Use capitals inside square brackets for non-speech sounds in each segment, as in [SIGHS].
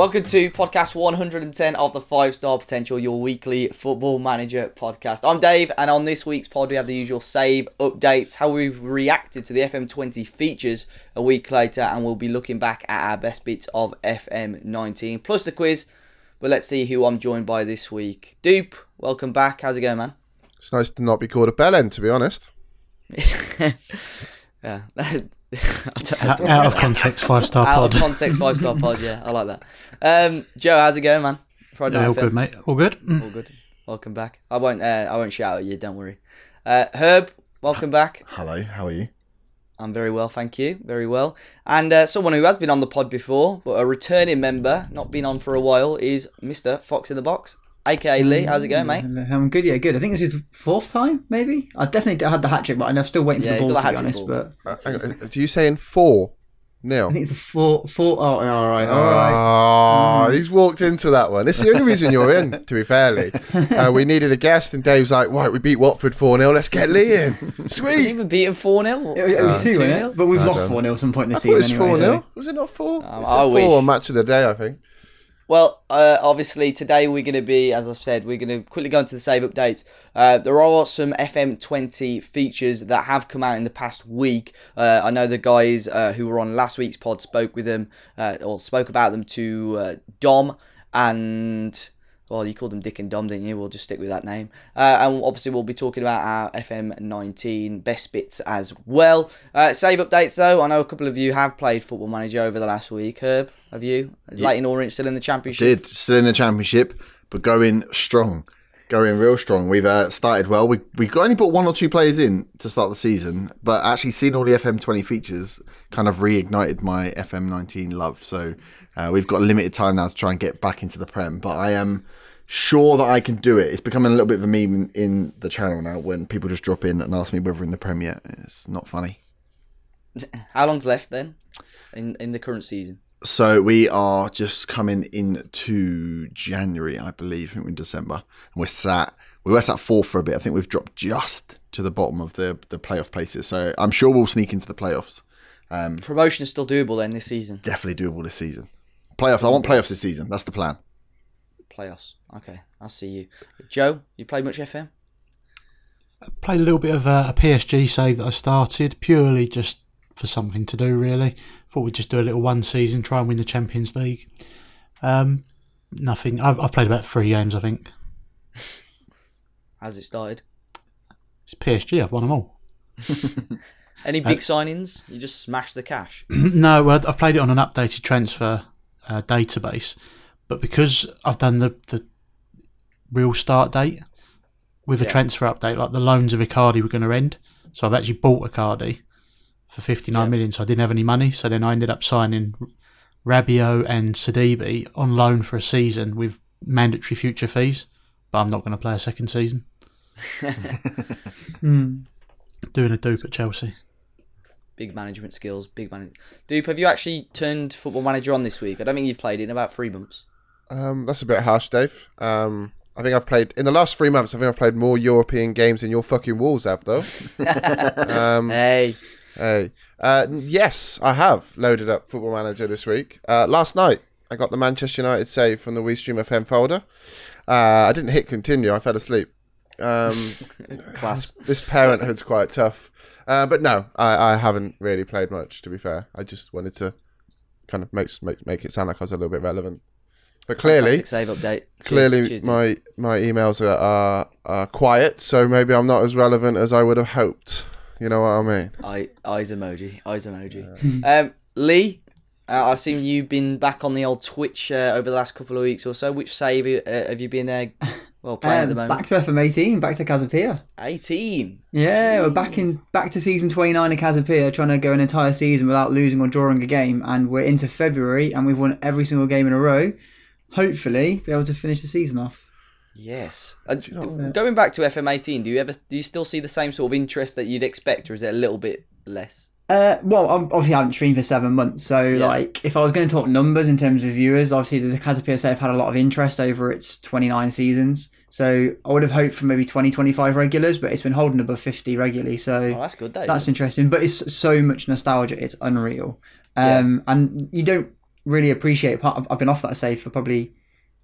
Welcome to podcast 110 of the Five Star Potential, your weekly football manager podcast. I'm Dave, and on this week's pod, we have the usual save updates, how we've reacted to the FM20 features a week later, and we'll be looking back at our best bits of FM19, plus the quiz. But let's see who I'm joined by this week. Dupe, welcome back. How's it going, man? It's nice to not be called a bellend, to be honest. [LAUGHS] yeah. [LAUGHS] [LAUGHS] out, out of context, five star pod. Out of context, five star pod. Yeah, I like that. Um, Joe, how's it going, man? Friday yeah, all FM. good, mate. All good. Mm. All good. Welcome back. I won't. Uh, I won't shout at you. Don't worry. Uh, Herb, welcome back. Hello. How are you? I'm very well, thank you. Very well. And uh, someone who has been on the pod before, but a returning member, not been on for a while, is Mr. Fox in the Box aka Lee. How's it going, mate? I'm good. Yeah, good. I think this is fourth time, maybe. I definitely had the hat trick, but I'm still waiting yeah, for the ball to be honest. Ball. But uh, do you say in four? Nil. I think it's a four. Four. Oh, all right. All right. Oh, mm. he's walked into that one. It's the only reason you're in. To be fairly, uh, we needed a guest, and Dave's like, "Right, we beat Watford four 0 Let's get Lee in." Sweet. even beaten four 0 It, it was uh, two, 2 But we've I lost four 0 some point this season. It was four 0 Was it not four? Um, I four wish. match of the day, I think. Well, uh, obviously today we're going to be, as I've said, we're going to quickly go into the save updates. Uh, there are some FM20 features that have come out in the past week. Uh, I know the guys uh, who were on last week's pod spoke with them uh, or spoke about them to uh, Dom and well, you called them Dick and Dom, didn't you? We'll just stick with that name. Uh, and obviously, we'll be talking about our FM19 best bits as well. Uh, save updates, though. I know a couple of you have played Football Manager over the last week. Herb, have you? Yeah. Leyton Orient still in the Championship? Did, still in the Championship, but going strong. Going real strong. We've uh, started well. We we got only put one or two players in to start the season, but actually seeing all the FM20 features kind of reignited my FM19 love. So uh, we've got limited time now to try and get back into the Prem, but I am sure that I can do it. It's becoming a little bit of a meme in the channel now when people just drop in and ask me whether in the Premier. It's not funny. [LAUGHS] How long's left then in in the current season? So we are just coming into January, I believe, I think we're in December. And we're sat we were sat fourth for a bit. I think we've dropped just to the bottom of the the playoff places. So I'm sure we'll sneak into the playoffs. Um, Promotion is still doable then this season. Definitely doable this season. Playoffs. I want playoffs this season. That's the plan. Playoffs. Okay, I see you. Joe, you played much FM? I played a little bit of a, a PSG save that I started purely just for something to do. Really, thought we'd just do a little one season, try and win the Champions League. Um, nothing. I've, I've played about three games, I think. [LAUGHS] How's it started? It's PSG. I've won them all. [LAUGHS] Any big uh, signings? You just smashed the cash? [CLEARS THROAT] no, well, I've played it on an updated transfer uh, database, but because I've done the, the real start date with a yeah. transfer update, like the loans of Icardi were going to end, so I've actually bought Icardi for fifty nine yeah. million. So I didn't have any money, so then I ended up signing Rabiot and Sidibe on loan for a season with mandatory future fees, but I'm not going to play a second season. [LAUGHS] mm. Doing a dupe at Chelsea big management skills, big man. Dupe, have you actually turned Football Manager on this week? I don't think you've played it in about three months. Um, that's a bit harsh, Dave. Um, I think I've played in the last three months. I think I've played more European games than your fucking walls have, though. [LAUGHS] um, hey, hey, uh, yes, I have loaded up Football Manager this week. Uh, last night, I got the Manchester United save from the WeStream FM folder. Uh, I didn't hit continue. I fell asleep. Um, [LAUGHS] Class. This parenthood's quite tough. Uh, but no, I, I haven't really played much. To be fair, I just wanted to kind of make make, make it sound like I was a little bit relevant. But clearly, save update. Clearly, cheers, my my emails are, are, are quiet, so maybe I'm not as relevant as I would have hoped. You know what I mean? I, eyes emoji, eyes emoji. Yeah. Um, Lee, uh, I assume you've been back on the old Twitch uh, over the last couple of weeks or so. Which save uh, have you been uh, well playing um, at the moment? Back to FM18, back to Casapia. 18. Yeah, Jeez. we're back in back to season 29 of Casapia, trying to go an entire season without losing or drawing a game, and we're into February, and we've won every single game in a row. Hopefully, be able to finish the season off. Yes. Uh, going back to FM18, do you ever do you still see the same sort of interest that you'd expect, or is it a little bit less? Uh, well, obviously I haven't streamed for seven months, so yeah. like if I was going to talk numbers in terms of viewers, obviously the Casa PSA have had a lot of interest over its 29 seasons. So I would have hoped for maybe 20, 25 regulars, but it's been holding above 50 regularly. So oh, that's good. That, that's interesting, but it's so much nostalgia, it's unreal. Um, yeah. And you don't really appreciate. Part I've been off that save for probably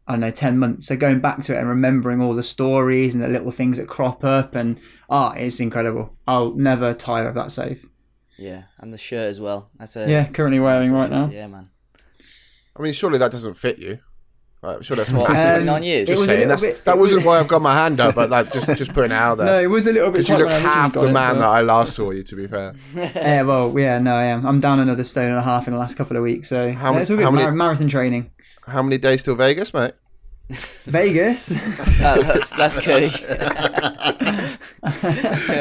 I don't know ten months. So going back to it and remembering all the stories and the little things that crop up and ah, it's incredible. I'll never tire of that save. Yeah, and the shirt as well. That's a Yeah, currently wearing right now. Yeah, man. I mean, surely that doesn't fit you. Right, I'm sure that's what. What? Um, 29 years. it Just saying, that's, bit- that wasn't why I've got my hand up, but like just just putting it out [LAUGHS] there. No, it was a little bit. Because you look when I originally half got the it, man but- that I last saw you. To be fair, [LAUGHS] Yeah, well, yeah, no, I am. I'm down another stone and a half in the last couple of weeks. So How no, ma- it's all good. how many- Mar- marathon training. how many days till Vegas, mate? [LAUGHS] Vegas. That- that's that's key.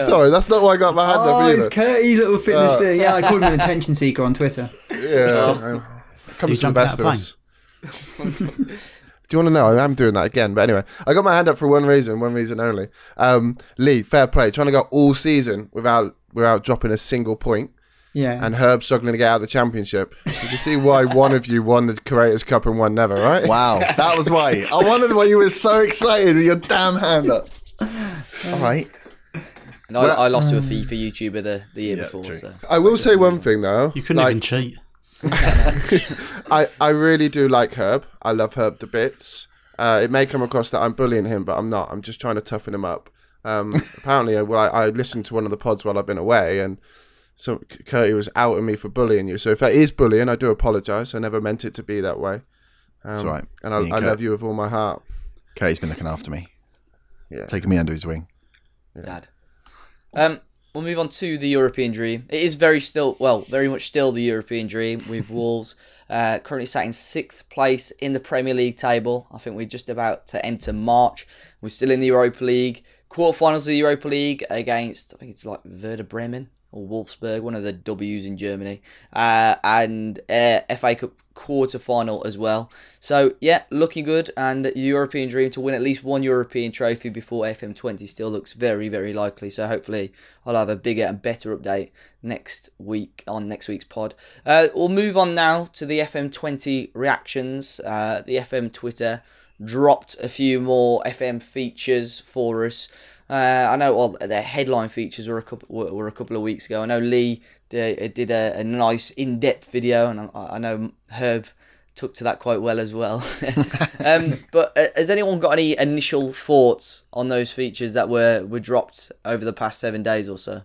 Sorry, that's not why I got my hand oh, up it's either. Curtis' little fitness Uh, thing. Yeah, I called him an attention seeker on Twitter. Yeah, you comes to the jump best of us. [LAUGHS] Do you want to know? I am doing that again, but anyway, I got my hand up for one reason, one reason only. Um, Lee, fair play, trying to go all season without without dropping a single point, Yeah. and Herb struggling to get out of the championship. You can see why one of you won the Creators Cup and one never, right? Wow, that was why. I wondered why you were so excited with your damn hand up. All right. And I, I lost to a FIFA YouTuber the, the year Yeah, before. So I will say one thing though. You couldn't like, even cheat. I, I really do like Herb. I love Herb to bits. Uh, it may come across that I'm bullying him, but I'm not. I'm just trying to toughen him up. Um, [LAUGHS] apparently, I, well, I, I listened to one of the pods while I've been away, and so K- Curty was outing me for bullying you. So if that is bullying, I do apologise. I never meant it to be that way. Um, That's right. And I, and I love you with all my heart. Katie's been looking after me, Yeah. taking me under his wing. Yeah. Dad. Um, we'll move on to the European dream. It is very still, well, very much still the European dream with [LAUGHS] Wolves uh, currently sat in sixth place in the Premier League table. I think we're just about to enter March. We're still in the Europa League quarterfinals of the Europa League against I think it's like Werder Bremen or Wolfsburg, one of the W's in Germany, uh, and uh, FA Cup quarter final as well. So yeah, looking good, and the European dream to win at least one European trophy before FM20 still looks very very likely. So hopefully I'll have a bigger and better update next week on next week's pod. Uh, we'll move on now to the FM20 reactions. Uh, the FM Twitter dropped a few more FM features for us. Uh, I know well, their headline features were a couple were, were a couple of weeks ago. I know Lee did, did a, a nice in depth video, and I, I know Herb took to that quite well as well. [LAUGHS] um, but uh, has anyone got any initial thoughts on those features that were were dropped over the past seven days or so?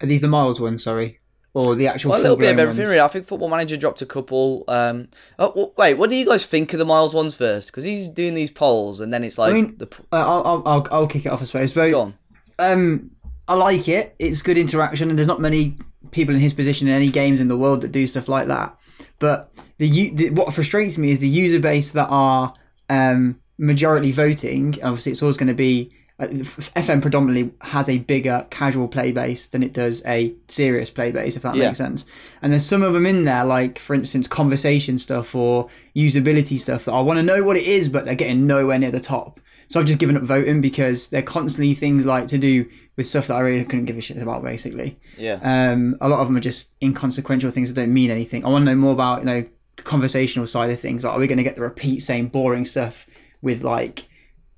Are these the Miles ones? Sorry, or the actual? Well, a little bit of everything, really. I think Football Manager dropped a couple. Um, oh, wait, what do you guys think of the Miles ones first? Because he's doing these polls, and then it's like mean- the Uh, I'll, I'll, I'll, I'll kick it off, I suppose. But go on. um, I like it. It's good interaction, and there's not many people in his position in any games in the world that do stuff like that. But the, the what frustrates me is the user base that are um, majority voting. Obviously, it's always going to be. uh, FM predominantly has a bigger casual play base than it does a serious play base, if that Yeah. makes sense. And there's some of them in there, like for instance, conversation stuff or usability stuff that I want to know what it is, but they're getting nowhere near the top. So I've just given up voting because they're constantly things like to do with stuff that I really couldn't give a shit about, basically. Yeah. Um, a lot of them are just inconsequential things that don't mean anything. I want to know more about, you know, the conversational side of things. Like, are we going to get the repeat same boring stuff with like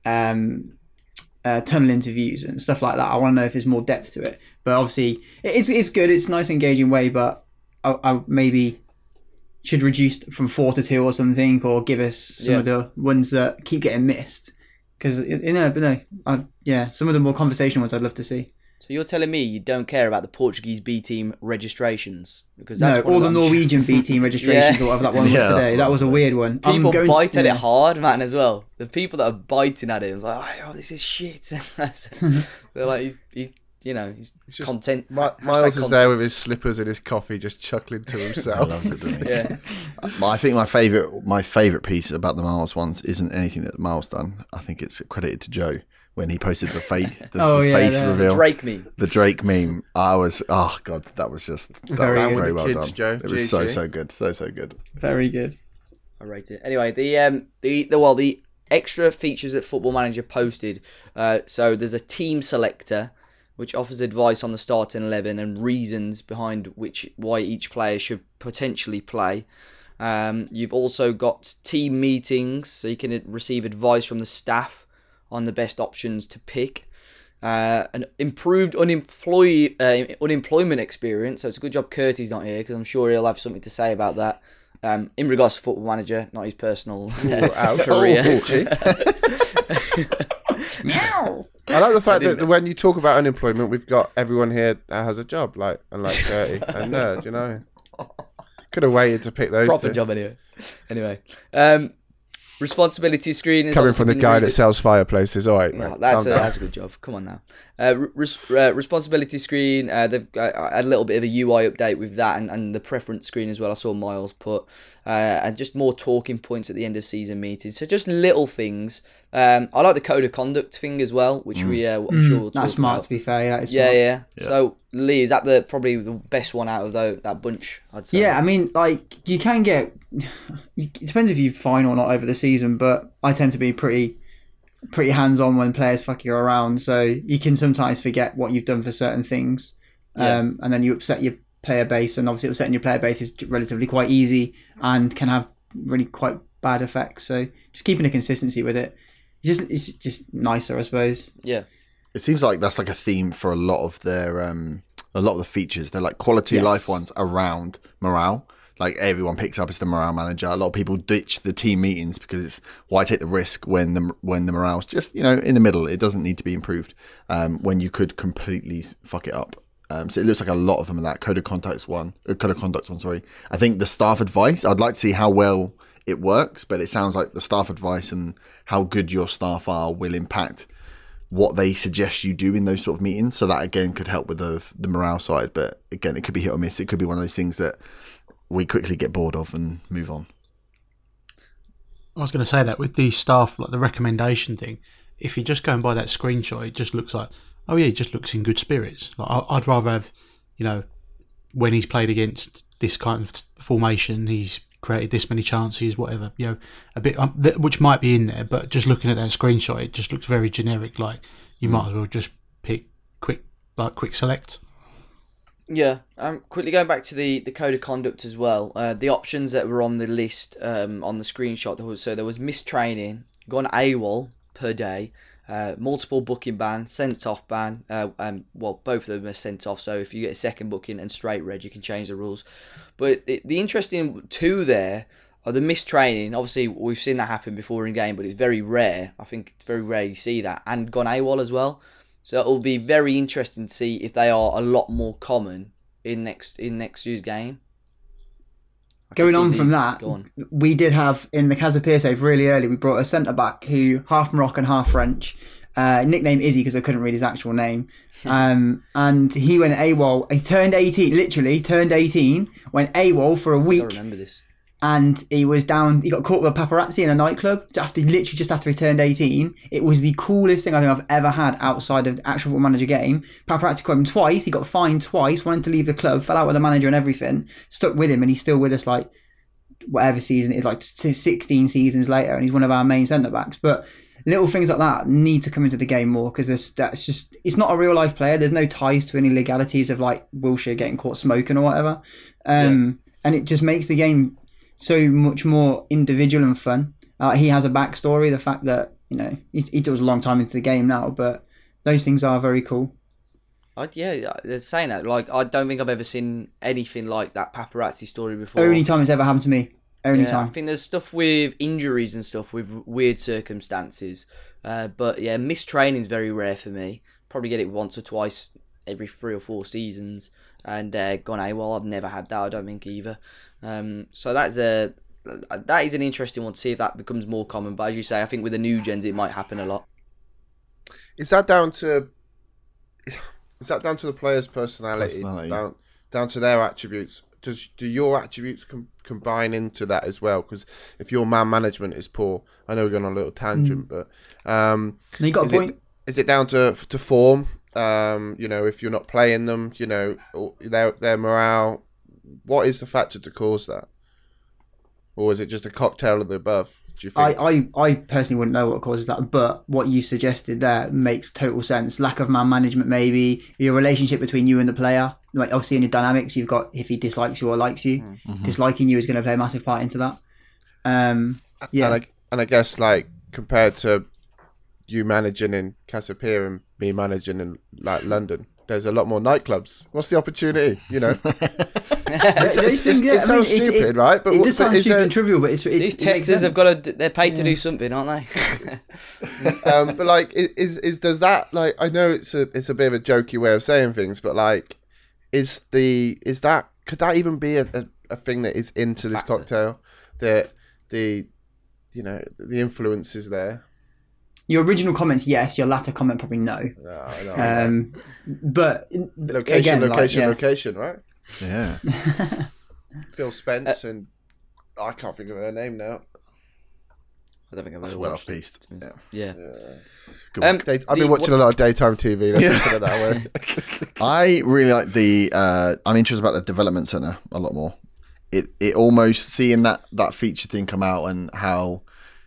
um, uh, tunnel interviews and stuff like that? I want to know if there's more depth to it. But obviously, it's it's good. It's a nice, engaging way. But I, I maybe should reduce from four to two or something, or give us some Yeah. of the ones that keep getting missed. Because you know, but no, I, yeah, some of the more conversational ones I'd love to see. So you're telling me you don't care about the Portuguese B team registrations because that's no, one all the Norwegian B team [LAUGHS] registrations Yeah. or whatever that one was Yeah, today. That was a weird one. I'm People going- bite at yeah. it hard, man, as well. The people that are biting at it, it's like, oh, oh this is shit. [LAUGHS] [LAUGHS] They're like, he's, he's, you know, he's just- content. Mi- hashtag Miles is content. there with his slippers and his coffee, just chuckling to [LAUGHS] He himself. loves it, doesn't he? Yeah, [LAUGHS] I think my favorite my favorite piece about the Miles ones isn't anything that Miles done. I think it's credited to Joe when he posted the face [LAUGHS] the, Oh, the yeah, face the- reveal. Drake me. the Drake meme. I was oh god, that was just that Very was good. very well kids, done. Joe. It was so so good, so so good. Very good. I rate it. Anyway, the um the, the well the extra features that Football Manager posted. Uh, so there's a team selector which offers advice on the starting eleven and reasons behind which why each player should potentially play. Um, you've also got team meetings, so you can receive advice from the staff on the best options to pick. Uh, an improved unemploy- uh, unemployment experience. So it's a good job Curtis not here because I'm sure he'll have something to say about that. Um, in regards to Football Manager, not his personal Ooh, [LAUGHS] career. [LAUGHS] [LAUGHS] Gee. I like the fact that when you talk about unemployment, we've got everyone here that has a job, like and like [LAUGHS] Gertie and Nerd. You know, could have waited to pick those Proper two. job anyway. Anyway, um, responsibility screen is Coming from the guy really that good. sells fireplaces, all right, mate. that's a, that's a good job. Come on now. Uh, res- uh, responsibility screen. Uh, they've got, I had a little bit of a UI update with that and, and the preference screen as well. I saw Miles put uh, and just more talking points at the end of season meetings. So just little things. Um, I like the code of conduct thing as well, which we uh, I'm sure we'll talk Mm. That's smart, about. to be fair. Yeah, it's Yeah, smart. yeah, So Lee, is that the probably the best one out of tho- that bunch? I'd say. Yeah, I mean, like you can get. [SIGHS] It depends if you fine or not over the season, but I tend to be pretty, pretty hands on when players fuck you around. So you can sometimes forget what you've done for certain things, Yeah. um, and then you upset your player base. And obviously, upsetting your player base is relatively quite easy and can have really quite bad effects. So just keeping a consistency with it, it's just it's just nicer, I suppose. yeah. It seems like that's like a theme for a lot of their um a lot of the features. They're like quality Yes. life ones around morale. Like everyone picks up as the morale manager. A lot of people ditch the team meetings because it's why take the risk when the when the morale's just you know in the middle. It doesn't need to be improved um, when you could completely fuck it up. Um, so it looks like a lot of them are that code of contacts one, uh, code of conduct one. Sorry, I think the staff advice. I'd like to see how well it works, but it sounds like the staff advice and how good your staff are will impact what they suggest you do in those sort of meetings. So that again could help with the the morale side. But again, it could be hit or miss. It could be one of those things that we quickly get bored of and move on. I was going to say that with the staff, like the recommendation thing, if you're just going by that screenshot, it just looks like, oh yeah, he just looks in good spirits. Like I'd rather have, you know, when he's played against this kind of formation, he's created this many chances, whatever, you know, a bit, um, th- which might be in there, but just looking at that screenshot, it just looks very generic. Like you might as well just pick quick, like quick select. Yeah, um, quickly going back to the, the code of conduct as well. Uh, the options that were on the list um, on the screenshot, there was so there was mistraining, gone AWOL per day, uh, multiple booking ban, sent off ban. Uh, um, well, both of them are sent off. So if you get a second booking and straight red, you can change the rules. But the, interesting two there are the mistraining. Obviously, we've seen that happen before in game, but it's very rare. I think it's very rare you see that, and gone AWOL as well. So it will be very interesting to see if they are a lot more common in next in next year's game. I Going on from that, on. we did have in the Casa save really early. We brought a centre back who half Moroccan, half French. Uh, nickname Izzy because I couldn't read his actual name. [LAUGHS] Um, and he went AWOL. He turned 18, literally turned 18, went AWOL for a week, remember this. And he was down. He got caught with a paparazzi in a nightclub after literally just after he turned 18. It was the coolest thing I think I've ever had outside of the actual football manager game. Paparazzi caught him twice. He got fined twice. Wanted to leave the club. Fell out with the manager and everything. Stuck with him, and he's still with us like whatever season it is, like s- 16 seasons later, and he's one of our main centre backs. But little things like that need to come into the game more because that's just it's not a real life player. There's no ties to any legalities of like Wilshere getting caught smoking or whatever, um, and it just makes the game so much more individual and fun. Uh, he has a backstory. The fact that you know he, he does a long time into the game now, but those things are very cool. I, yeah, they're saying that. Like, I don't think I've ever seen anything like that paparazzi story before. Only time it's ever happened to me. Only Yeah, I time. think there's stuff with injuries and stuff with weird circumstances. Uh, but yeah, mistraining is very rare for me. Probably get it once or twice every three or four seasons. And uh, gone AWOL, I've never had that. I don't think either. Um, so that's a that is an interesting one to see if that becomes more common. But as you say, I think with the new gens, it might happen a lot. Is that down to? Is that down to the player's personality? Personality. Down, down to their attributes. Does do your attributes com- combine into that as well? Because if your man management is poor, I know we're going on a little tangent, but um, And you got a is point. it is it down to to form? Um, you know, if you're not playing them, you know, or their their morale. What is the factor to cause that? Or is it just a cocktail of the above? Do you think? I, I, I personally wouldn't know what causes that, but what you suggested there makes total sense. Lack of man management, maybe your relationship between you and the player. Like obviously in your dynamics, you've got if he dislikes you or likes you. Mm-hmm. Disliking you is going to play a massive part into that. Um, yeah, And I, and I guess like compared to you managing in Casapia and me managing in like London, there's a lot more nightclubs. What's the opportunity? You know, It's, [LAUGHS] Those it's, it's, yeah, it I mean, sounds stupid, it- right? But it what- does but sound is stupid there- and trivial, but it's, it's These it testers have got to. They're paid to do something, aren't they? [LAUGHS] um, but like, i- is is does that like? I know it's a it's a bit of a jokey way of saying things, but like, is the is that could that even be a, a, a thing that is into this Factor. cocktail? That the you know the influence is there. Your original comments, yes. Your latter comment, probably no. No, no, Um, but location, again, like, location, yeah. location, right? Yeah. [LAUGHS] Phil Spence Uh, and I can't think of her name now. I don't think I've That's ever well watched off it, piste. to be honest. Yeah. Yeah. Good Um, work. Day- I've the- been watching a lot of daytime TV. Let's just put it that way. [LAUGHS] I really like the. Uh, I'm interested about the development center a lot more. It it almost seeing that that feature thing come out and how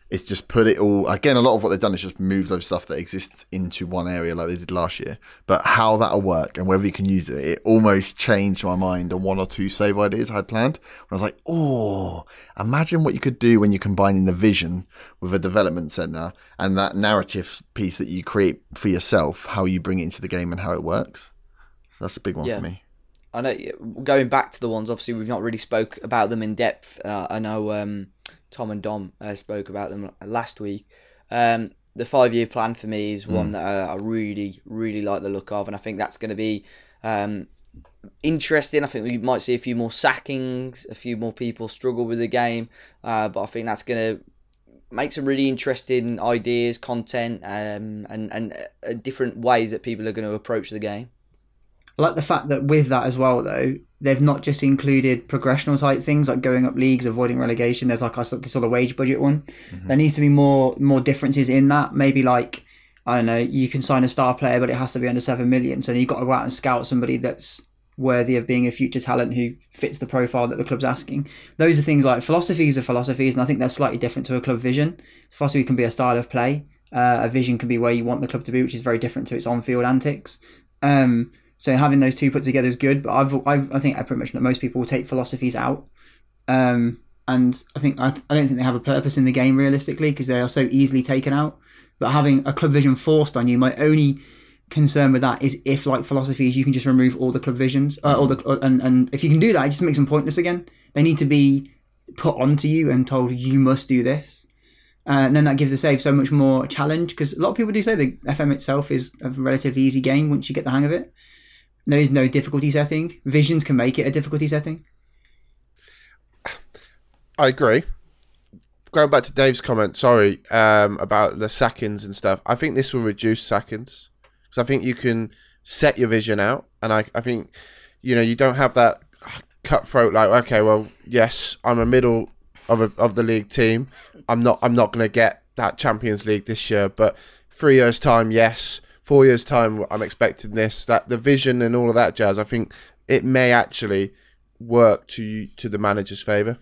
it's just put it all again. A lot of what they've done is just move those stuff that exists into one area like they did last year. But how that'll work and whether you can use it, it almost changed my mind on one or two save ideas I had planned. When I was like, oh, imagine what you could do when you're combining the vision with a development center and that narrative piece that you create for yourself, how you bring it into the game and how it works. That's a big one Yeah. for me. I know. Going back to the ones, obviously we've not really spoke about them in depth. Uh, I know um, Tom and Dom uh, spoke about them last week. Um, the five-year plan for me is one that uh, I really, really like the look of, and I think that's going to be um, interesting. I think we might see a few more sackings, a few more people struggle with the game, uh, but I think that's going to make some really interesting ideas, content, um, and and uh, different ways that people are going to approach the game. I like the fact that with that as well, though, they've not just included progressional type things like going up leagues, avoiding relegation. There's like I saw, saw the wage budget one. There needs to be more more differences in that. Maybe like I don't know, you can sign a star player, but it has to be under seven million. So you've got to go out and scout somebody that's worthy of being a future talent who fits the profile that the club's asking. Those are things like philosophies are philosophies, and I think they're slightly different to a club vision. Philosophy can be a style of play. Uh, a vision can be where you want the club to be, which is very different to its on-field antics. Um, so having those two put together is good, but I've, I've I think I pretty much know most people will take philosophies out, um, and I think I, I don't think they have a purpose in the game realistically because they are so easily taken out. But having a club vision forced on you, my only concern with that is if like philosophies, you can just remove all the club visions, uh, all the and and if you can do that, it just makes them pointless again. They need to be put onto you and told you must do this. Uh, and then that gives the save so much more challenge because a lot of people do say the FM itself is a relatively easy game once you get the hang of it. There is no difficulty setting. Visions can make it a difficulty setting. I agree. Going back to Dave's comment, sorry, um, about the seconds and stuff. I think this will reduce seconds because I think you can set your vision out, and I, I think you know you don't have that cutthroat like okay, well, yes, I'm a middle of a, of the league team. I'm not I'm not going to get that Champions League this year, but three years time, yes. Four years time, I'm expecting this. That the vision and all of that jazz. I think it may actually work to to the manager's favour.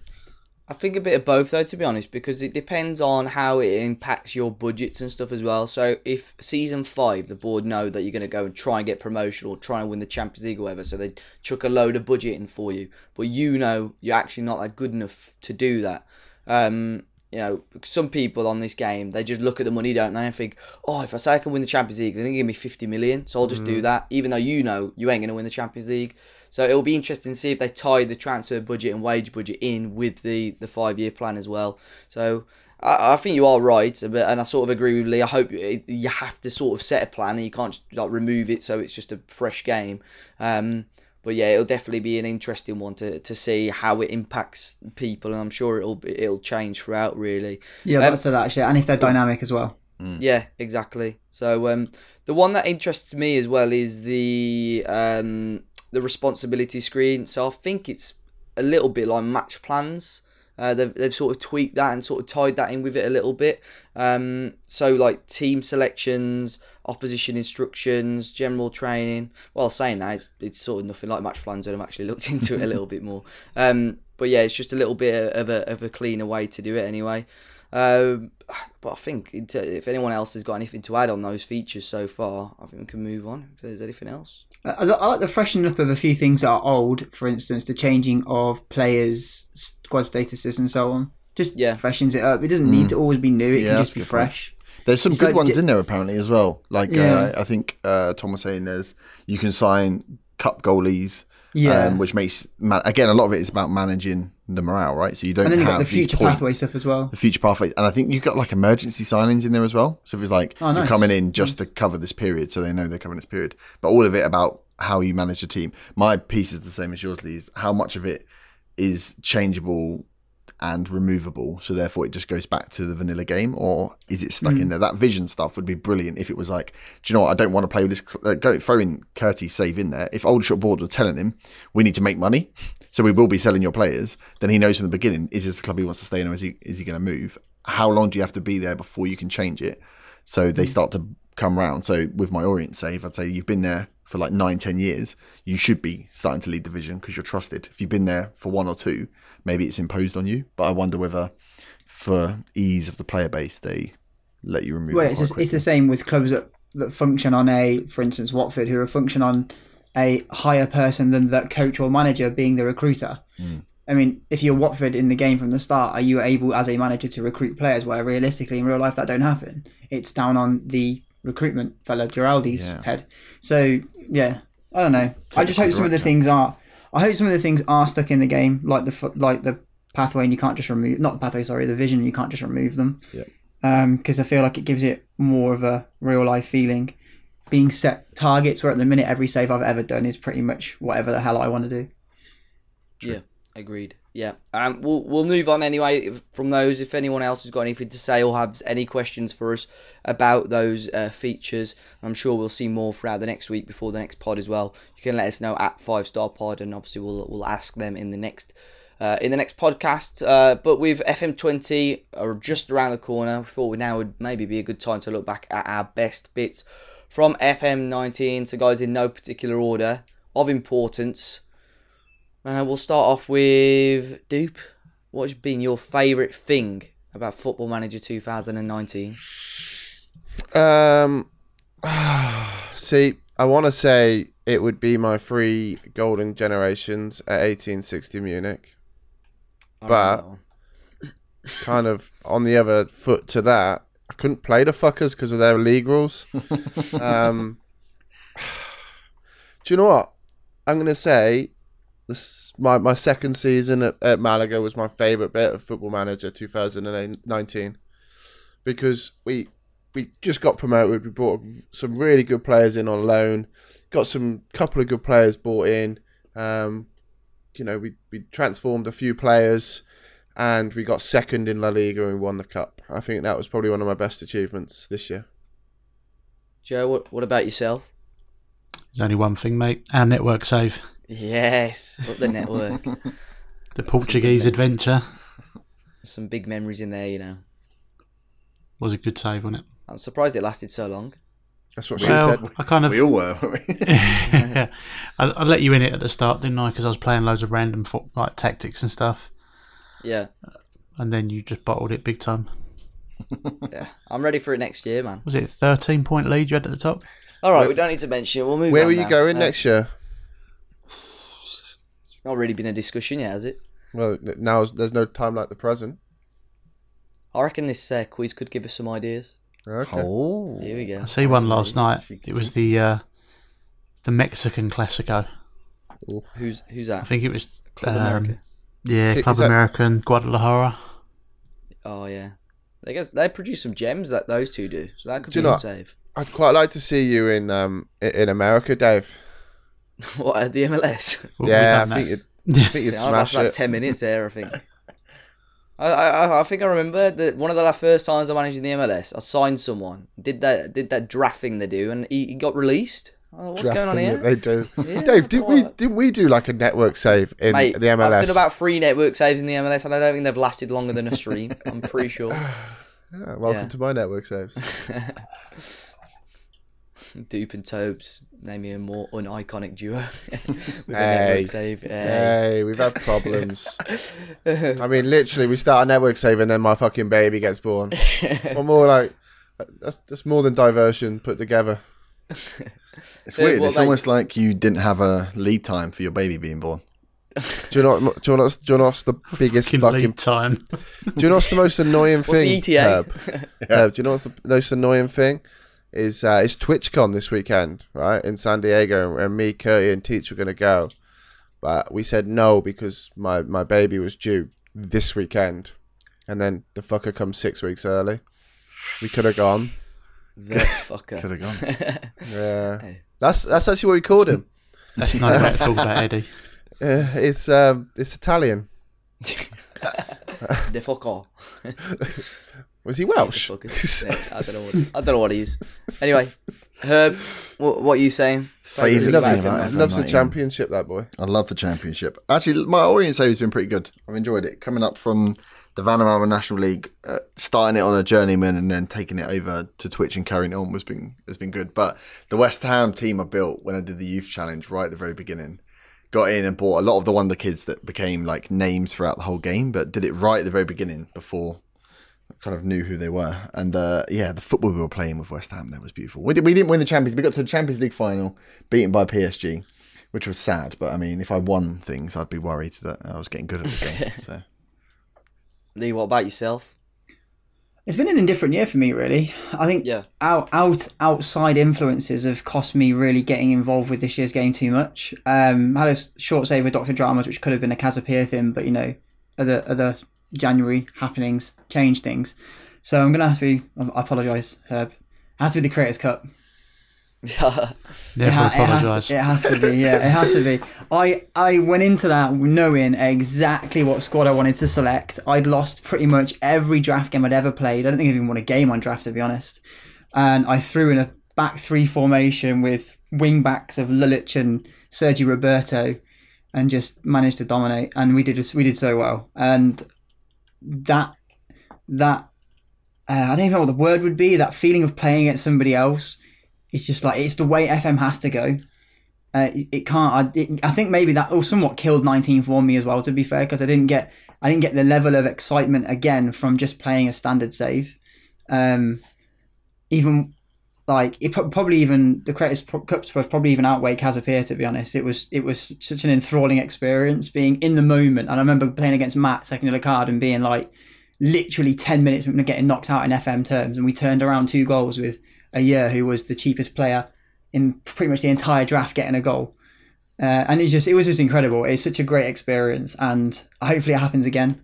I think a bit of both though, to be honest, because it depends on how it impacts your budgets and stuff as well. So if season five, the board know that you're going to go and try and get promotion or try and win the Champions League or whatever, so they chuck a load of budget in for you, but you know you're actually not that good enough to do that. Um, you know, some people on this game they just look at the money, don't they, and think, oh, if I say I can win the Champions League, they're going to give me 50 million, so I'll just do that, even though you know you ain't going to win the Champions League. So it'll be interesting to see if they tie the transfer budget and wage budget in with the, the five year plan as well. So I, I think you are right, but and I sort of agree with Lee. I hope you, you have to sort of set a plan and you can't just like remove it so it's just a fresh game. Um, but yeah, it'll definitely be an interesting one to, to see how it impacts people, and I'm sure it'll be, it'll change throughout. Really, Yeah, Um, that's that actually, and if they're dynamic as well. yeah, exactly. So um, the one that interests me as well is the um, the responsibility screen. So I think it's a little bit like match plans. Uh, they've, they've sort of tweaked that and sort of tied that in with it a little bit. Um, so like team selections, opposition instructions, general training. Well, saying that it's, it's sort of nothing like match plans when I've actually [LAUGHS] looked into it a little bit more. Um, but yeah, it's just a little bit of a, of a cleaner way to do it anyway. Um, but I think if anyone else has got anything to add on those features so far, I think we can move on. If there's anything else, I, I I like the freshening up of a few things that are old. For instance, the changing of players' squad statuses and so on. Just Yeah. freshens it up. It doesn't need to always be new. It Yeah, can that's just be good point. fresh. There's some It's good like ones di- in there apparently as well. Like Yeah. uh, I think uh, Tom was saying, there's you can sign cup goalies Yeah. um, which makes ma- again a lot of it is about managing the morale, right? So you don't and then you've got the these future points, pathway stuff as well. the future pathway, and I think you've got like emergency signings in there as well. So if it's like Oh, you're coming in just mm. to cover this period, so they know they're covering this period, but all of it about how you manage the team. My piece is the same as yours, Lee. is How much of it is changeable and removable, so therefore it just goes back to the vanilla game, or is it stuck Mm. in there? That vision stuff would be brilliant if it was like, do you know what? I don't want to play with this. Uh, go throw in Curtis save in there. If Aldershot board were telling him we need to make money, [LAUGHS] so we will be selling your players, then he knows from the beginning is this the club he wants to stay in, or is he is he going to move? How long do you have to be there before you can change it? So they start to come round. So with my Orient save, I'd say you've been there for like nine, ten years. You should be starting to lead the division because you're trusted. If you've been there for one or two, maybe it's imposed on you. But I wonder whether, for ease of the player base, they let you remove. Well, it it's, it's the same with clubs that, that function on a, for instance, Watford, who are function on a higher person than that coach or manager being the recruiter. Hmm. I mean, if you're Watford in the game from the start, are you able as a manager to recruit players? Where realistically, in real life, that don't happen. It's down on the recruitment fella Giraldi's Yeah. head. So yeah, I don't know. I just hope some of the things are. I hope some of the things are stuck in the game, like the like the pathway, and you can't just remove not the pathway. Sorry, the vision. You can't just remove them Yep. because um, I feel like it gives it more of a real life feeling. Being set targets where at the minute every save I've ever done is pretty much whatever the hell I want to do. Yeah, agreed. Yeah, um, we'll we'll move on anyway from those. If anyone else has got anything to say or has any questions for us about those uh, features, I'm sure we'll see more throughout the next week before the next pod as well. You can let us know at Five Star Pod, and obviously we'll we'll ask them in the next. Uh, in the next podcast, uh, but with FM20 or just around the corner, we thought now would maybe be a good time to look back at our best bits from FM19. So, guys, in no particular order of importance, uh, we'll start off with Dupe. What's been your favourite thing about Football Manager 2019? Um, [SIGHS] see, I want to say it would be my three golden generations at 1860 Munich. I But- [COUGHS] Kind of on the other foot to that, I couldn't play the fuckers because of their league rules. [LAUGHS] um, [SIGHS] do you know what? I'm gonna say this my my second season at, at Malaga was my favourite bit of Football Manager 2019 because we we just got promoted. We brought some really good players in on loan. Got some couple of good players bought in. Um, you know, we we transformed a few players, and we got second in La Liga and won the cup. I think that was probably one of my best achievements this year. Joe, what, what about yourself? There's only one thing, mate. Our network save. Yes, up the network. [LAUGHS] The Portuguese memories. adventure Some big memories in there, you know. was a good save, wasn't it? I'm surprised it lasted so long. That's what she said. I kind of we all were. weren't we? [LAUGHS] yeah. I, I let you in it at the start, didn't I? Because I was playing loads of random fo- like tactics and stuff, Yeah, and then you just bottled it big time. [LAUGHS] yeah. I'm ready for it next year, man. Was it a thirteen point lead you had at the top? All right, we don't need to mention it. We'll move Where on were you now. going Uh, next year? Not really been a discussion yet, has it? Well, now there's no time like the present. I reckon this uh, quiz could give us some ideas. Okay. oh, Here we go. I see one last night. It was the uh, the Mexican Classico. Who's who's that? I think it was Club um, America. Yeah, Is Club that- American Guadalajara. Oh yeah. They guess they produce some gems that those two do. So that could Do be a save. I'd quite like to see you in um in America, Dave. [LAUGHS] what at the MLS? Well, yeah, I we've think that. you'd, [LAUGHS] I think you'd Yeah, smash that's like it. ten minutes there. I think. [LAUGHS] I, I, I think I remember that one of the first times I managed in the MLS, I signed someone, did that did that draft thing they do, and he, he got released. Oh, what's going on here? They do. Yeah, Dave, did we didn't we do like a network save in Mate, the MLS? I've done about three network saves in the MLS, and I don't think they've lasted longer than a stream. I'm pretty sure. Yeah, welcome Yeah. to my network saves. Dupe and Tobes, naming a more un-iconic duo [LAUGHS] with Hey. network save. Hey. hey, we've had problems. [LAUGHS] I mean, literally, we start a network save and then my fucking baby gets born. or more like that's that's more than diversion put together. [LAUGHS] it's So weird. what It's about- almost like you didn't have a lead time for your baby being born. Do you know? what- Do you know? what's- Do you know what's the biggest Fucking fucking? lead time. Do you know what's the most annoying What's thing? the ETA? Herb? Herb, do you know what's the most annoying thing? Is uh, it's TwitchCon this weekend, right in San Diego, and me, Curty, and Teach were gonna go. but we said no because my my baby was due this weekend, and then the fucker comes six weeks early. We could have gone. The fucker. Could have gone. [LAUGHS] Yeah, that's that's actually what we called him. That's no way to talk about [LAUGHS] Eddie. Uh, it's um it's Italian. [LAUGHS] the fucker. Was he Welsh? The. Yeah, I don't know what I don't know what he is. [LAUGHS] Anyway, Herb, what, what are you saying? Favourite Loves, thing it. about loves the 19. championship, that boy. I love the championship. Actually, my Orient save has been pretty good. I've enjoyed it. Coming up from the Vanarama National League, uh, starting it on a journeyman and then taking it over to Twitch and carrying it on was been has been good. But the West Ham team I built when I did the youth challenge right at the very beginning, got in and bought a lot of the Wonder Kids that became like names throughout the whole game, but did it right at the very beginning before I kind of knew who they were. And uh, yeah, the football we were playing with West Ham that was beautiful. We, did, we didn't win the Champions. We got to the Champions League final, beaten by PSG, which was sad. But I mean, if I won things, I'd be worried that I was getting good at the game. [LAUGHS] So Lee, what about yourself? It's been an indifferent year for me, really. I think Yeah. out, out outside influences have cost me really getting involved with this year's game too much. Um, I had a short save with Doctor Dramas, which could have been a Casapia thing, but you know, other other January happenings change things. So I'm gonna have to. I apologise, Herb. It has to be the Creators Cup. Never It, ha- it, has to, it has to be, yeah, it has to be. I I went into that knowing exactly what squad I wanted to select. I'd lost pretty much every draft game I'd ever played. I don't think I even won a game on draft to be honest. And I threw in a back three formation with wing backs of Lulić and Sergi Roberto, and just managed to dominate. And we did we did so well. And that that uh, I don't even know what the word would be. That feeling of playing against somebody else it's just like it's the way FM has to go. Uh, it, can't. I, it, I think maybe that was somewhat killed 19 for me as well. To be fair, because I didn't get I didn't get the level of excitement again from just playing a standard save. Um, even like it probably even the Pro- Cups probably even outweighed Casapia. To be honest, it was it was such an enthralling experience being in the moment. And I remember playing against Matt second yellow card and being like literally 10 minutes from getting knocked out in FM terms, and we turned around two goals with a year who was the cheapest player in pretty much the entire draft getting a goal. Uh, and it's just it was just incredible. It's such a great experience, and hopefully it happens again.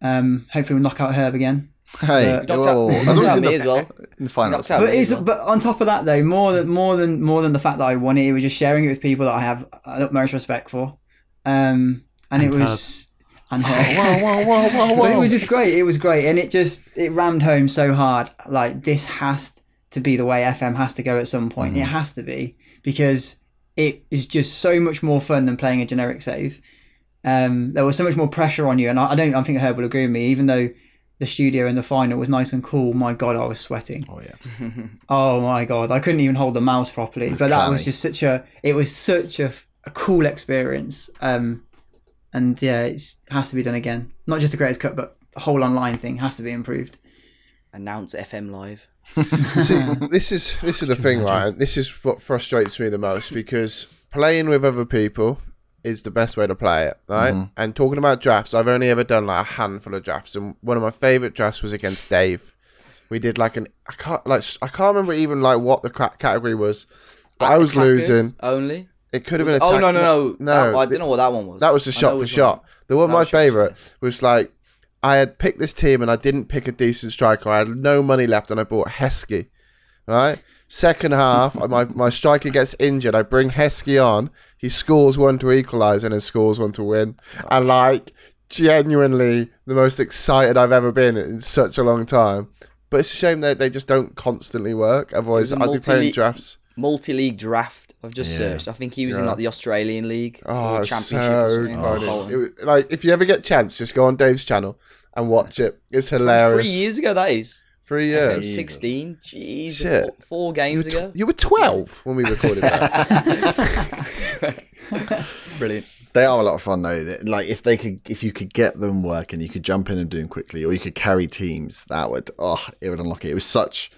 Um, hopefully we'll knock out Herb again. Hey, Uh, Knocked whoa, out, as long as in me the, as well. in the final. But me it's well. but on top of that though, more than more than more than the fact that I won it, it was just sharing it with people that I have the utmost respect for. Um, and, it And was and Herb. Whoa, whoa, whoa, whoa, whoa! [LAUGHS] But it was just great. It was great, and it just it rammed home so hard. Like this has to be the way FM has to go at some point. It has to be because it is just so much more fun than playing a generic save. Um, there was so much more pressure on you, and I, I don't. I think Herb will agree with me. Even though the studio in the final was nice and cool, my god, I was sweating. oh yeah. [LAUGHS] Oh my god, I couldn't even hold the mouse properly. But that was just such a. It was such a, a cool experience. Um, and yeah, it's, it has to be done again. Not just the Creators Cup, but the whole online thing has to be improved. Announce FM live. See, this is this is the thing, right? This is what frustrates me the most because playing with other people is the best way to play it, right? Mm-hmm. And talking about drafts, I've only ever done like a handful of drafts, and one of my favorite drafts was against Dave. We did like an I can't like I can't remember even like what the category was, but I was losing. only. It could have been a. Oh attack- no no no no! I don't know what that one was. That was the shot for shot. one. The one That my was favourite was like I had picked this team and I didn't pick a decent striker. I had no money left and I bought Heskey. Right? Second half, [LAUGHS] my, my striker gets injured. I bring Heskey on. He scores one to equalise and then scores one to win. Oh. And like genuinely the most excited I've ever been in such a long time. But it's a shame that they just don't constantly work. Otherwise, It was a I'd be playing drafts. Multi-league draft. I've just Yeah. searched. I think he was in like the Australian league Oh, or it's championship or so something. funny. Oh, It was- like, if you ever get a chance, just go on Dave's channel and watch it. It's hilarious. Three years ago, that is. Three years. Sixteen. Jeez. Shit. Four, four games ago. You were 12 when we recorded that. [LAUGHS] Brilliant. They are a lot of fun though. Like if they could, if you could get them working, you could jump in and do them quickly, or you could carry teams. That would, oh, it would unlock it. It was such.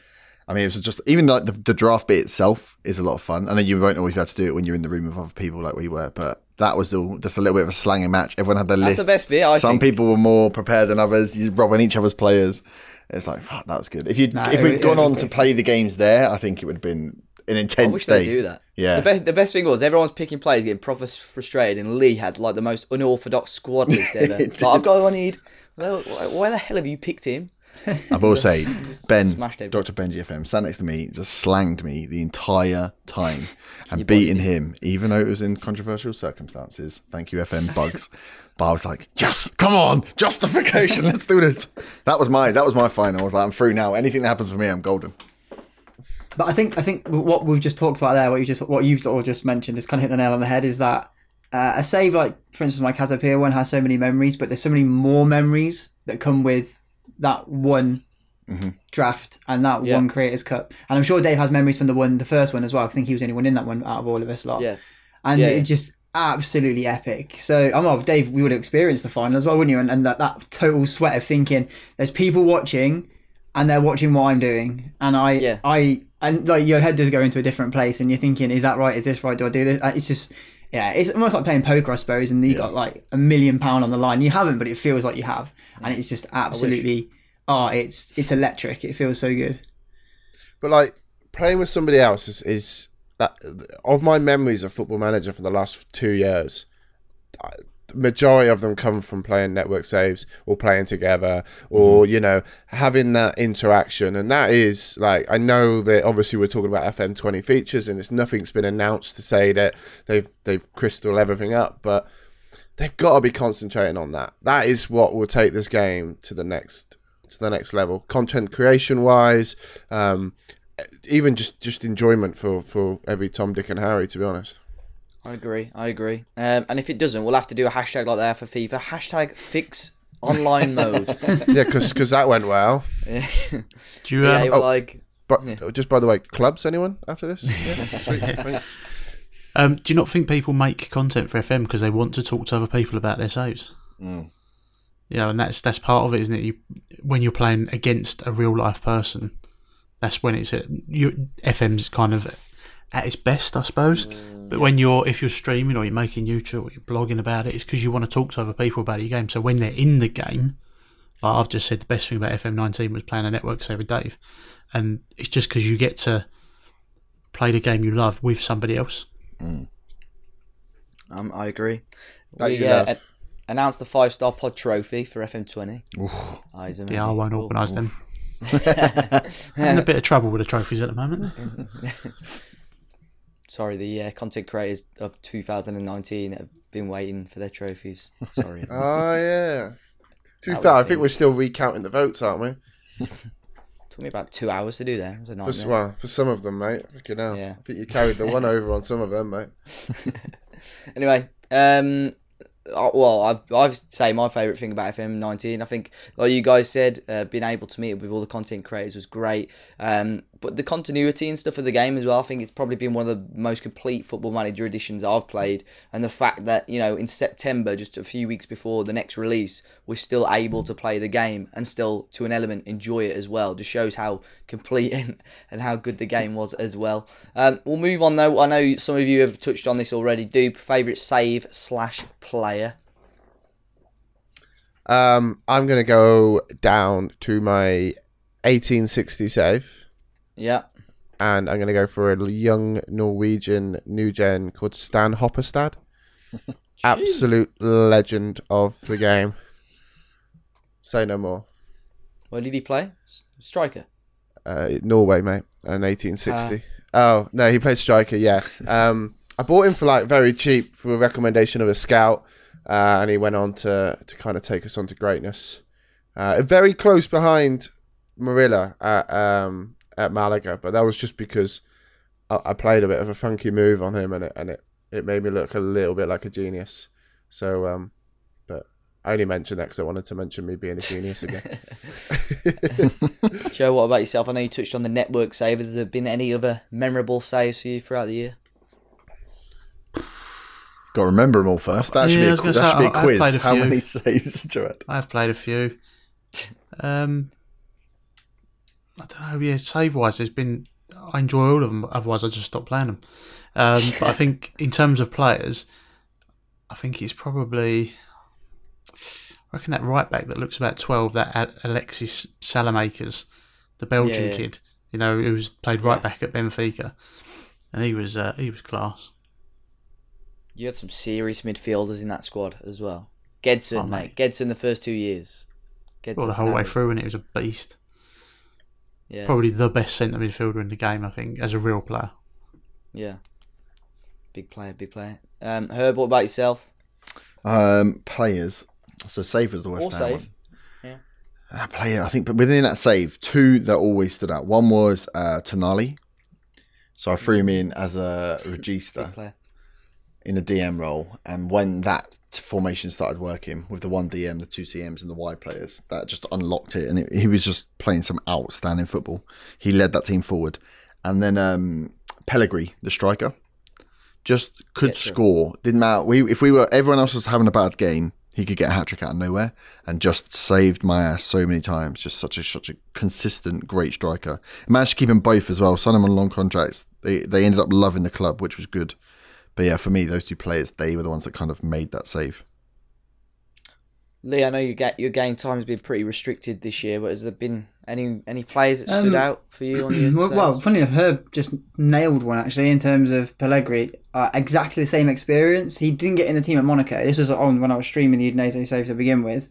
I mean, it was just even like the, the draft bit itself is a lot of fun. I know you won't always be able to do it when you're in the room with other people like we were, but that was all just a little bit of a slanging match. Everyone had their That's list. That's the best bit. I Some think. people were more prepared than others. You robbing each other's players. It's like fuck, that was good. If you Nah, if we'd would- gone it on to play the games there, I think it would have been an intense I wish day. they do that. Yeah. The best, the best thing was everyone's picking players, getting proper frustrated, and Lee had like the most unorthodox squad list [LAUGHS] ever. Like, I've got who I need. Well, why- Why the hell have you picked him? I will say, [LAUGHS] Ben. Dr. Benji FM, sat next to me, just slanged me the entire time [LAUGHS] and beating him, even though it was in controversial circumstances. Thank you, FM Bugs. But I was like, yes, come on, justification, let's do this. That was my that was my final. I was like, I'm through now. Anything that happens for me, I'm golden. But I think I think what we've just talked about there, what you just what you've all just mentioned, is kind of hit the nail on the head. Is that uh, a save like, for instance, my Casa Pia one has so many memories, but there's so many more memories that come with that one draft and that Yeah. one Creators Cup. And I'm sure Dave has memories from the one, the first one as well. 'cause I think he was the only one in that one out of all of us lot. Yeah. and Yeah. it's just absolutely epic. So I'm well, Dave. We would have experienced the final as well, wouldn't you? And, and that, that total sweat of thinking there's people watching, and they're watching what I'm doing, and I, Yeah. I, and like your head does go into a different place, and you're thinking, is that right? Is this right? Do I do this? It's just. Yeah, it's almost like playing poker, I suppose, and you got like a million pound on the line. You haven't, but it feels like you have, and it's just absolutely, oh, it's it's electric. It feels so good. But like playing with somebody else is, is that of my memories of Football Manager for the last two years. I- The majority of them come from playing network saves or playing together or you know having that interaction and that is like I know that obviously we're talking about FM twenty features and it's nothing's been announced to say that they've they've crystal everything up but they've got to be concentrating on that. That is what will take this game to the next to the next level, content creation wise, um, even just just enjoyment for for every Tom, Dick, and Harry. To be honest, I agree. I agree. Um, and if it doesn't, we'll have to do a hashtag like that for FIFA. Hashtag fix online mode. [LAUGHS] yeah, because that went well. yeah, [LAUGHS] Do you? Um, you were like, But just by the way, clubs anyone after this? [LAUGHS] Yeah, sweet, thanks. um, do you not think people make content for FM because they want to talk to other people about their saves? You know, and that's that's part of it, isn't it? You when you're playing against a real life person, that's when it's at, you FM's kind of at its best, I suppose. But when you're if you're streaming or you're making YouTube or you're blogging about it, it's because you want to talk to other people about your game. So when they're in the game, like I've just said, the best thing about FM19 was playing a network save with Dave, and it's just because you get to play the game you love with somebody else. um, I agree. That we you uh, love. announced the five star pod trophy for FM20. Oh. Yeah, I won't organise them. [LAUGHS] I'm in a bit of trouble with the trophies at the moment. [LAUGHS] Sorry, the uh, content creators of 2019 have been waiting for their trophies. Sorry. [LAUGHS] Oh yeah. To be fair, I think we're still recounting the votes, aren't we? Took me about two hours to do that. It was a For, nightmare. s- well, for some of them, mate. Fucking hell. Yeah. I think you carried the one over on some of them, mate. Anyway, um, well, I've I've say my favourite thing about FM19. I think, like you guys said, uh, being able to meet with all the content creators was great. Um, but the continuity and stuff of the game as well. I think it's probably been one of the most complete Football Manager editions I've played. And the fact that you know in September, just a few weeks before the next release, we're still able to play the game and still, to an element, enjoy it as well. Just shows how complete [LAUGHS] and, how good the game was as well. Um, we'll move on though. I know some of you have touched on this already. Dupe, favourite save slash player. Um, I'm gonna go down to my 1860 save. Yeah. and I'm going to go for a young Norwegian new gen called Stan Hopperstad. [LAUGHS] Absolute legend of the game. Say no more. Where did he play? S- Striker. Uh, Norway, mate, and 1860. oh no, he played striker. Yeah. Um, I bought him for like very cheap for a recommendation of a scout, uh, and he went on to to kind of take us on to greatness. Uh, very close behind Marilla at um, at Malaga, but that was just because I, I played a bit of a funky move on him, and it and it, it made me look a little bit like a genius. So, um, but I only mentioned that because I wanted to mention me being a genius again. [LAUGHS] Joe, what about yourself? I know you touched on the network save. Have there been any other memorable saves for you throughout the year? Got to remember them all first. That should Yeah, be a, was qu- that say, should be a I- I've quiz. played a How few. many saves, Joed? I have played a few. [LAUGHS] Um, I don't know. Yeah, save wise, there's been. I enjoy all of them. Otherwise, I just stop playing them. Um, but I think [LAUGHS] in terms of players, I think it's probably. I reckon that right back that looks about twelve, that Alexis Saelemaekers, the Belgian Yeah, yeah. kid, you know, who's played right back at Benfica. and he was uh, he was class. You had some serious midfielders in that squad as well. Gedson, Oh, mate. mate. Gedson the first two years. Gedson Well, the whole way through, and it was a beast. Yeah, Probably the best centre midfielder in the game, I think, as a real player. yeah. Big player, big player. Um, Herb, what about yourself? Um, players. So save was the West Or Ham save. one. Yeah. Uh, player, I think, but within that save, two that always stood out. One was uh, Tonali. So I threw him in as a Big regista player. In a DM role, and when that formation started working with the one DM, the two CMs, and the wide players, that just unlocked it, and it, he was just playing some outstanding football. He led that team forward, and then um, Pellegrini, the striker, just could Yeah, score. Didn't matter. We if we were everyone else was having a bad game, he could get a hat trick out of nowhere, and just saved my ass so many times. Just such a such a consistent, great striker. Managed to keep them both as well. Signed them on long contracts. They they ended up loving the club, which was good. But yeah, for me, those two players, they were the ones that kind of made that save. Lee, I know you get your game time has been pretty restricted this year, but has there been any any players that stood Um, out for you on your [CLEARS THROAT] well, well, funny enough, Herb just nailed one actually in terms of Pellegrini. Uh, exactly the same experience. He didn't get in the team at Monaco. This was on when I was streaming the Udinese save to begin with.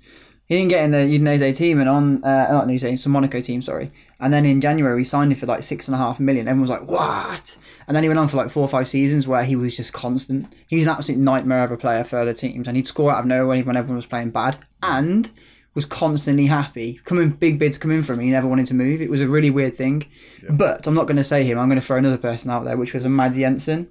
He didn't get in the Udinese team and on uh, not Udinese, it's a Monaco team, sorry. And then in January we signed him for like six and a half million. Everyone was like, "What?" And then he went on for like four or five seasons where he was just constant. He was an absolute nightmare of a player for other teams, and he'd score out of nowhere when everyone was playing bad, and was constantly happy. Coming big bids come in for him, he never wanted to move. It was a really weird thing. But I'm not going to say him. I'm going to throw another person out there, which was a Mads Jensen.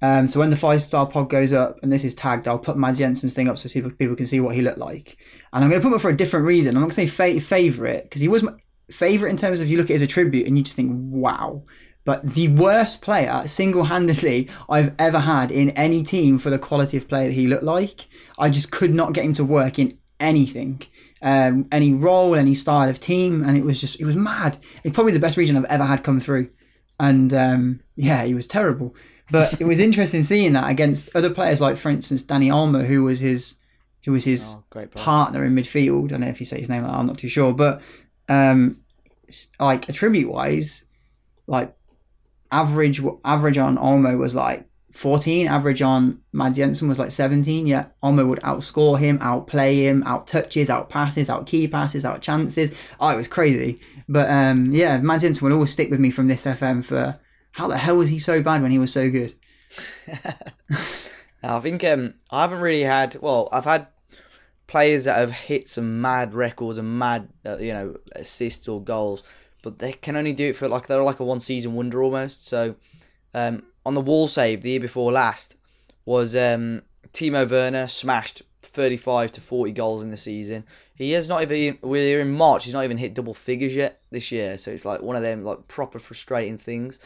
Um, so when the five star pod goes up and this is tagged, I'll put Mads Jensen's thing up so people, can see what he looked like. And I'm going to put him up for a different reason. I'm not going to say fa- favourite because he was my favourite in terms of you look at his attribute and you just think, wow. But the worst player single handedly I've ever had in any team for the quality of player that he looked like. I just could not get him to work in anything. Um, any role, any style of team, and it was just it was mad. It's probably the best region I've ever had come through, and um, yeah, he was terrible. But it was interesting seeing that against other players like, for instance, Dani Olmo, who was his who was his Oh, partner in midfield. I don't know if you say his name. like that, I'm not too sure, but um, like attribute wise, like average average on Olmo was like 14. Average on Mads Jensen was like 17. Yeah, Olmo would outscore him, outplay him, out touches, out passes, out key passes, out chances. Oh, it was crazy. But um, yeah, Mads Jensen will always stick with me from this FM for how the hell was he so bad when he was so good? [LAUGHS] I think um, I haven't really had. Well, I've had players that have hit some mad records and mad, uh, you know, assists or goals, but they can only do it for like they're like a one season wonder almost. So, um, on the wall save the year before last was um, Timo Werner smashed 35 to 40 goals in the season. He has not even. We're in March. He's not even hit double figures yet this year. So it's like one of them like proper frustrating things.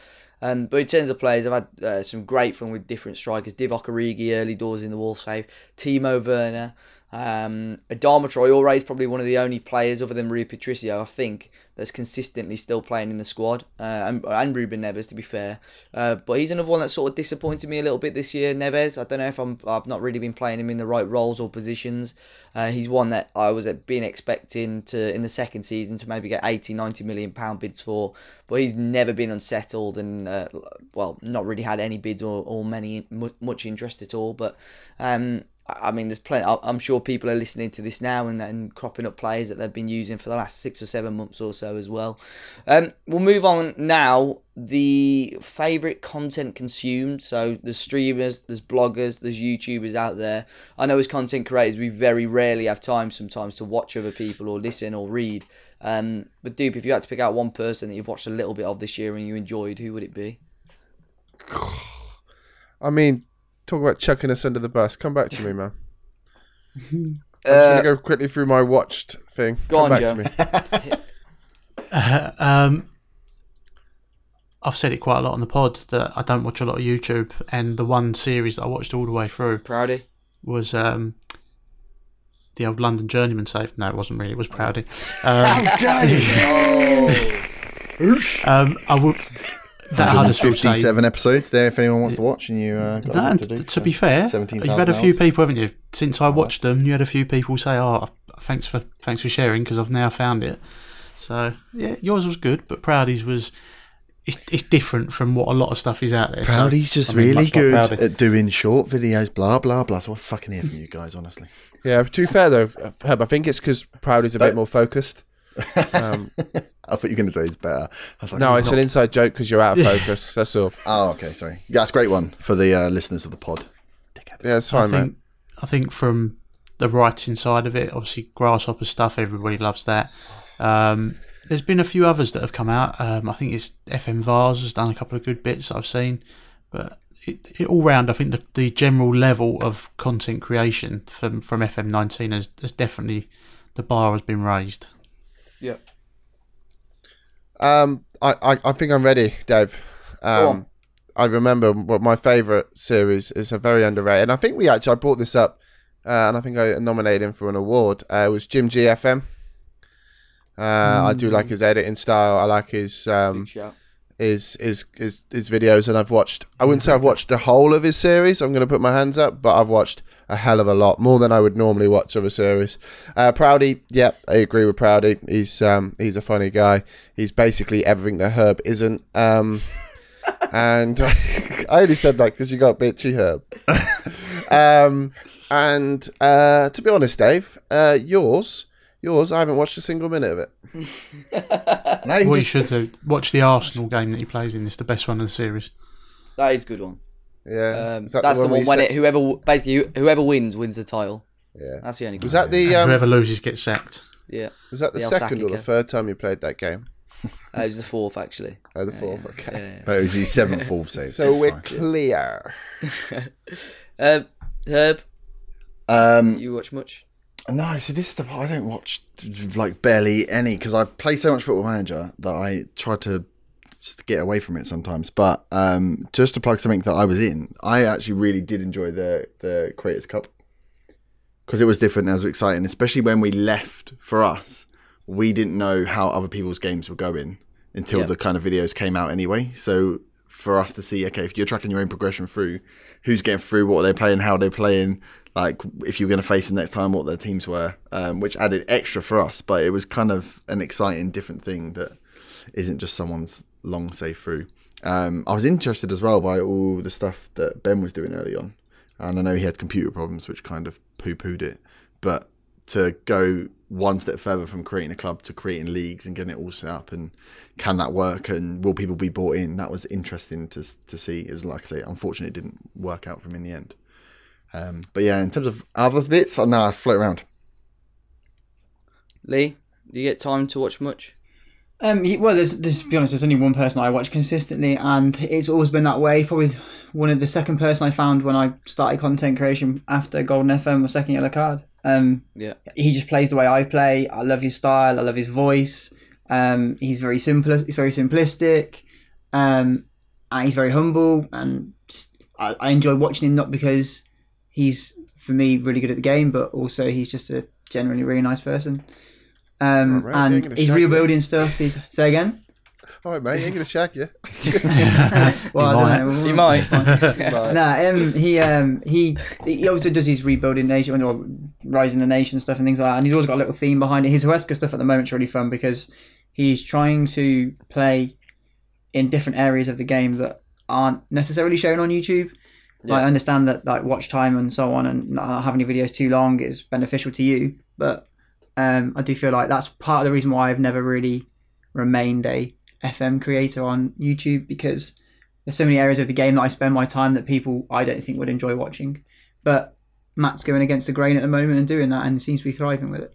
Um, but in terms of players, I've had uh, some great fun with different strikers. Divock Origi, early doors in the wall save. Timo Werner. Um, Adama Traore is probably one of the only players other than Rui Patricio, I think, that's consistently still playing in the squad. Uh, and, and Ruben Neves, to be fair. Uh, but he's another one that sort of disappointed me a little bit this year. Neves, I don't know if I'm, I've not really been playing him in the right roles or positions. Uh, he's one that I was been expecting to in the second season to maybe get 80, 90 million pound bids for, but he's never been unsettled and uh, well, not really had any bids or, or many much interest at all. But um, I mean, there's plenty. I'm sure people are listening to this now and, and cropping up players that they've been using for the last six or seven months or so as well. Um, we'll move on now. The favorite content consumed. So there's streamers, there's bloggers, there's YouTubers out there. I know as content creators, we very rarely have time sometimes to watch other people or listen or read. Um, but Dupe, if you had to pick out one person that you've watched a little bit of this year and you enjoyed, who would it be? [SIGHS] I mean, talk about chucking us under the bus. Come back to me, man. [LAUGHS] I'm just Uh, gonna go quickly through my watched thing. Go Come on, back Joe. to me. um, I've said it quite a lot on the pod that I don't watch a lot of YouTube, and the one series that I watched all the way through Proudy. was um, the old London Journeyman safe. No, it wasn't really. It was Proudy. Um, [LAUGHS] [LAUGHS] um, I would. That Huddersfield save. 57 episodes there if anyone wants to watch and you uh, got No, nothing and to do. to be fair, 17,000 you've had a few hours. people, haven't you? Since I watched them, you had a few people say, "Oh, thanks for thanks for sharing," because I've now found it. So yeah, yours was good, but Proudy's was it's, it's different from what a lot of stuff is out there. so, just I mean, really much like good Proudy. at doing short videos, blah blah blah. So I fucking hear from you guys, honestly. Yeah, to be fair though, Herb, I think it's because Proudy's a bit more focused. [LAUGHS] Um, I thought you were going to say it's better. I was like, no, it's not. an inside joke because you're out of focus. That's all. Oh, okay, sorry. Yeah, that's a great one for the uh, listeners of the pod. Yeah, it's I fine, mate. think I think from the writing side of it, obviously grasshopper stuff, everybody loves that. Um, there's been a few others that have come out. Um, I think it's FM Vars has done a couple of good bits that I've seen, but it, it, all round, I think the, the general level of content creation from from FM19 has, has definitely the bar has been raised. Yeah. Um, I, I, I think I'm ready, Dave. Um, I remember what my favourite series is a very underrated. And I think we actually I brought this up, uh, and I think I nominated him for an award. Uh, it was Jim GFM. Uh, I do like his editing style. I like his um. His, his his his videos, and I've watched. I wouldn't say I've watched the whole of his series. I'm going to put my hands up, but I've watched a hell of a lot more than I would normally watch of a series. Uh, Proudy, yeah, I agree with Proudy. He's um he's a funny guy. He's basically everything that Herb isn't. Um, [LAUGHS] and [LAUGHS] I only said that because you got bitchy Herb. [LAUGHS] um, and uh, to be honest, Dave, uh, yours. Yours, I haven't watched a single minute of it. [LAUGHS] Now you What you should do, watch the Arsenal game that he plays in. It's the best one of the series. That is a good one. Yeah, Um, that that's the where one when said- it whoever basically whoever wins wins the title. Yeah. That's the only. Was that the um, Whoever loses gets sacked. Yeah, was that the the second or the third time you played that game? [LAUGHS] uh, it was the fourth actually. Oh, the fourth. Okay. Yeah, yeah. But it was his seventh [LAUGHS] full save. So we're fine. clear. Uh, Herb, Um, you watch much? No, so this is the part I don't watch like barely any because I play so much Football Manager that I try to get away from it sometimes. But um, just to plug something that I was in, I actually really did enjoy the the Creators Cup because it was different and it was exciting, especially when we left for us. We didn't know how other people's games were going until Yeah. the kind of videos came out anyway. So for us to see, okay, if you're tracking your own progression through, who's getting through, what are they playing, how are they playing, like if you're going to face them next time, what their teams were, um, which added extra for us. But it was kind of an exciting, different thing that isn't just someone's long save through. Um, I was interested as well by all the stuff that Ben was doing early on, and I know he had computer problems, which kind of poo-pooed it. But to go one step further from creating a club to creating leagues and getting it all set up, and can that work, and will people be bought in? That was interesting to to see. It was like I say, unfortunately, it didn't work out for him in the end. Um, but yeah, in terms of other bits, no, I float around. Lee, do you get time to watch much? Um, well, there's, there's, to be honest, there's only one person I watch consistently, and it's always been that way. Probably one of the second person I found when I started content creation after Golden FM was Second Yellow Card. Um, Yeah. he just plays the way I play. I love his style. I love his voice. Um, he's very simple. He's very simplistic. Um, and he's very humble, and just, I, I enjoy watching him not because he's for me really good at the game, but also he's just a generally really nice person. Um, Right, right, so you're and he's rebuilding stuff. He's say again. All right, mate. he Ain't gonna shag you. [LAUGHS] [LAUGHS] Well, He I don't know. You might. [LAUGHS] Nah, um, he um, he he also does his rebuilding nation or rising the nation stuff and things like that, and he's always got a little theme behind it. His Huesca stuff at the moment's really fun because he's trying to play in different areas of the game that aren't necessarily shown on YouTube. Like, I understand that like watch time and so on, and not having your videos too long is beneficial to you, but um, I do feel like that's part of the reason why I've never really remained a FM creator on YouTube because there's so many areas of the game that I spend my time that people I don't think would enjoy watching. But Matt's going against the grain at the moment and doing that and seems to be thriving with it.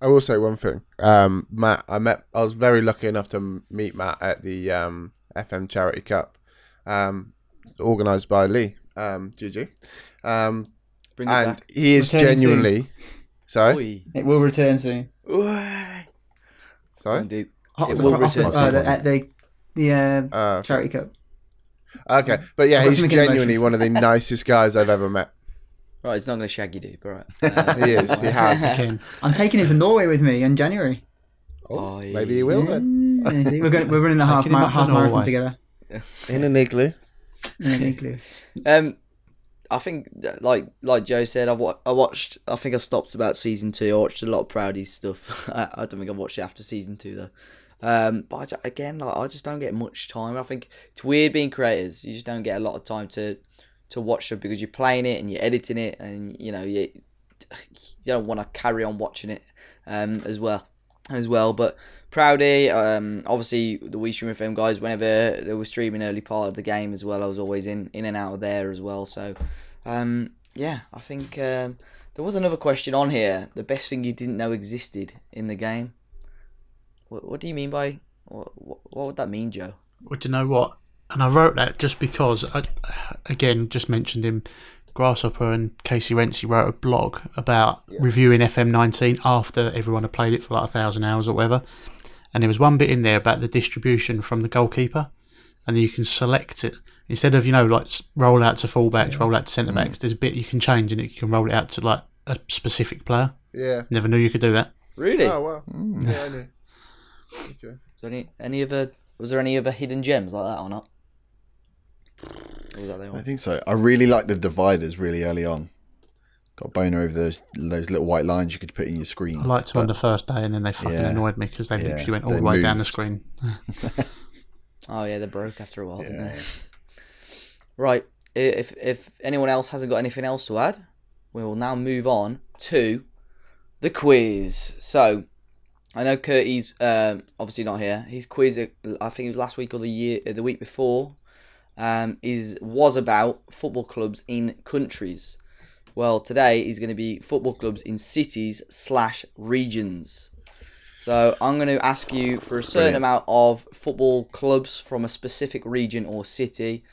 I will say one thing. Um, Matt, I met. I was very lucky enough to meet Matt at the um, FM Charity Cup, um, organised by Lee. Um, GG. Um, Bring and back. he is Returning soon. genuinely. Sorry. Oi. It will return soon. Oi. Sorry. Indeed. Hot- It will hot- return uh, the- at the the uh, Uh, charity cup. okay, but yeah, he's genuinely one of the [LAUGHS] nicest guys I've ever met. Right, he's not going to shag you, dude. All right. Uh, [LAUGHS] He is. He has. I'm taking him to Norway with me in January. Oh, Oi. maybe he will then. Yeah, see, we're going, we're running a half, Taking him mar- half marathon Norway. together. [LAUGHS] In an igloo. in an igloo. Um, I think like like Joe said, I wa- I watched. I think I stopped about season two. I watched a lot of Proudy's stuff. I, I don't think I watched it after season two though. Um, but I again, like, I just don't get much time. I think it's weird being creators. You just don't get a lot of time to to watch stuff because you're playing it and you're editing it, and you know you [SIGHS] you don't want to carry on watching it um, as well as well. But Proudy, um, obviously the We Stream FM guys, whenever they were streaming early part of the game as well, I was always in in and out of there as well. So um, yeah, I think um, there was another question on here. The best thing you didn't know existed in the game. What, what do you mean by what, what, what would that mean, Joe? Well, do you know what? And I wrote that just because, I, again, just mentioned him. Grasshopper and Casey Rentsy wrote a blog about reviewing FM19 after everyone had played it for like a thousand hours or whatever. And there was one bit in there about the distribution from the goalkeeper, and you can select it instead of you know like roll out to fullbacks, roll out to centre backs. Mm. There's a bit you can change, and you can roll it out to like a specific player. Yeah. Never knew you could do that. Really? Oh wow. Mm. Yeah, I knew. Okay. Was there any any other was there any other hidden gems like that or not? Or was that the I think so. I really like the dividers really early on. Got a boner over those those little white lines you could put in your screens. I liked them on the first day, and then they fucking Yeah. annoyed me because they Yeah, literally went all the way down the screen. [LAUGHS] [LAUGHS] Oh yeah, they broke after a while, didn't they? Right. If if anyone else hasn't got anything else to add, we will now move on to the quiz. So I know Curtie's um, obviously not here. His quiz, uh, I think it was last week or the year, uh, the week before, um, is was about football clubs in countries. Well, today is going to be football clubs in cities slash regions. So I'm going to ask you for a certain Brilliant. amount of football clubs from a specific region or city.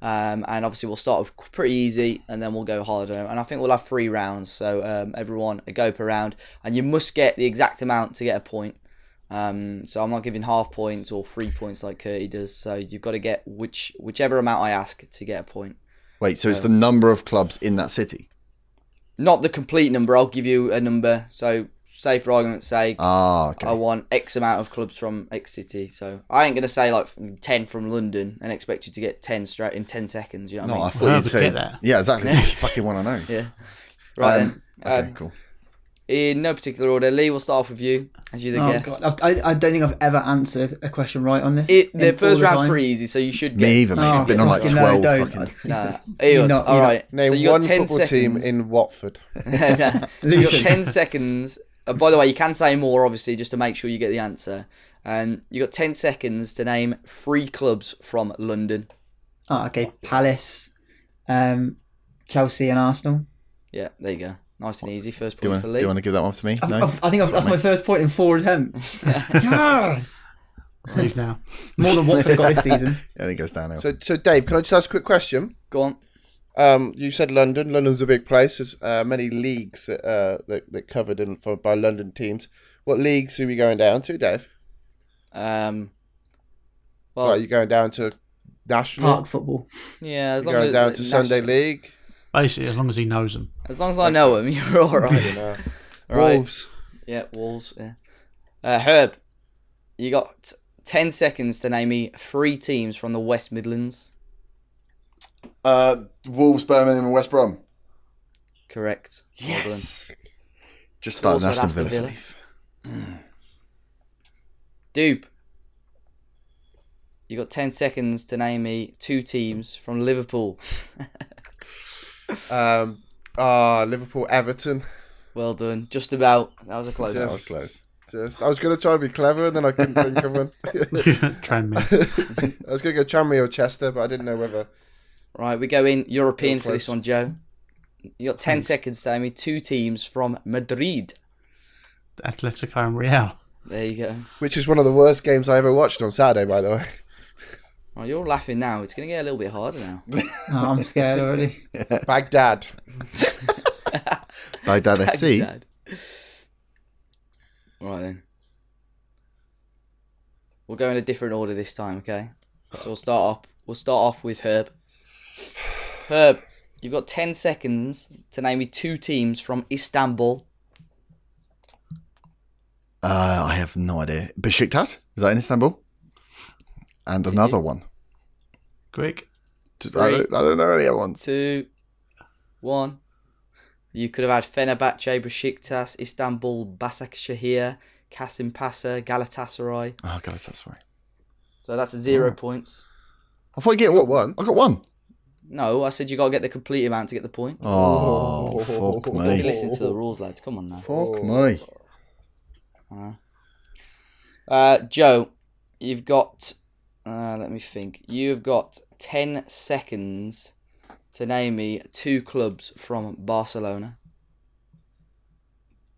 Um, and obviously we'll start pretty easy and then we'll go harder. And I think we'll have three rounds. So um, everyone a go per round. And you must get the exact amount to get a point. Um, so I'm not giving half points or three points like Curtie does. So you've got to get which whichever amount I ask to get a point. Wait, so it's the number of clubs in that city? Not the complete number. I'll give you a number. So say for argument's sake, Ah, okay. I want X amount of clubs from X city. So I ain't gonna say like ten from London and expect you to get ten straight in ten seconds. You know what no, I I thought Well, you'd say that. Yeah, exactly. That's what I [LAUGHS] fucking want to know. Yeah. Right Um, then. Okay, Uh, cool. in no particular order, Lee, we'll start off with you as you the Oh guest. god, I've- I, I don't think I've ever answered a question right on this. It, the first round's time. pretty easy, so you should Me get. either, mate. Oh, I've been on like fucking no, 12 don't. fucking... Nah. [LAUGHS] Not- all you're not- right. Name so one got ten football team in Watford. [LAUGHS] You've got ten seconds. Uh, by the way, you can say more, obviously, just to make sure you get the answer. And you got ten seconds to name three clubs from London. Oh, okay, Palace, um, Chelsea, and Arsenal. Yeah, there you go. Nice and easy. First Do you point want for do you want to give that one to me? I've, No? I've, I think I've, that's my first point in four attempts. [LAUGHS] [LAUGHS] yes! Leave now. More than Watford got this season. [LAUGHS] Yeah, it goes downhill. So, so Dave, can I just ask a quick question? Go on. Um, you said London. London's a big place. There's uh, many leagues that, uh, that that covered in for, by London teams. What leagues are we going down to, Dave? Um, well, Well, are you going down to national? Park football. yeah, as You're long going as down to national- Sunday League. Basically, as long as he knows them. As long as I know him, [LAUGHS] you're all right. You know. All right. Wolves. Yeah, Wolves. Yeah. Uh, Herb, you got ten seconds to name me three teams from the West Midlands. Uh, Wolves, Birmingham, and West Brom. Correct. Well done. Just started Also Aston Aston Villa. Villa. Dupe. You got ten seconds to name me two teams from Liverpool. [LAUGHS] Um, ah, Liverpool, Everton. Well done. Just about. That was a close Just- one. was close. Just, I was going to try and be clever, and then I couldn't think of one. [LAUGHS] Tranmere. [LAUGHS] I was going to go Tranmere or Chester, but I didn't know whether. Right, we go in European for this one, Joe. You got ten seconds to name me two teams from Madrid. Atletico and Real. There you go. Which is one of the worst games I ever watched on Saturday, by the way. Oh, you're laughing now. It's going to get a little bit harder now. [LAUGHS] Oh, I'm scared already. [LAUGHS] Baghdad. [LAUGHS] Baghdad FC. Dad. Right then. We'll go in a different order this time, okay? So we'll start off. We'll start off with Herb. Herb, you've got ten seconds to name me two teams from Istanbul. Uh, I have no idea. Besiktas? Is that in Istanbul? And another one. Quick. I don't, I don't know any other ones. Two, one. You could have had Fenerbahce, Besiktas, Istanbul, Başakşehir, Kasim Pasa, Galatasaray. Oh, Galatasaray. So that's zero points. I thought you get what one? I got one. No, I said you got to get the complete amount to get the point. Oh, fuck You me. listen to the rules, lads. Come on now. Fuck me. Uh, Joe, you've got. Uh, let me think. You've got ten seconds to name me two clubs from Barcelona.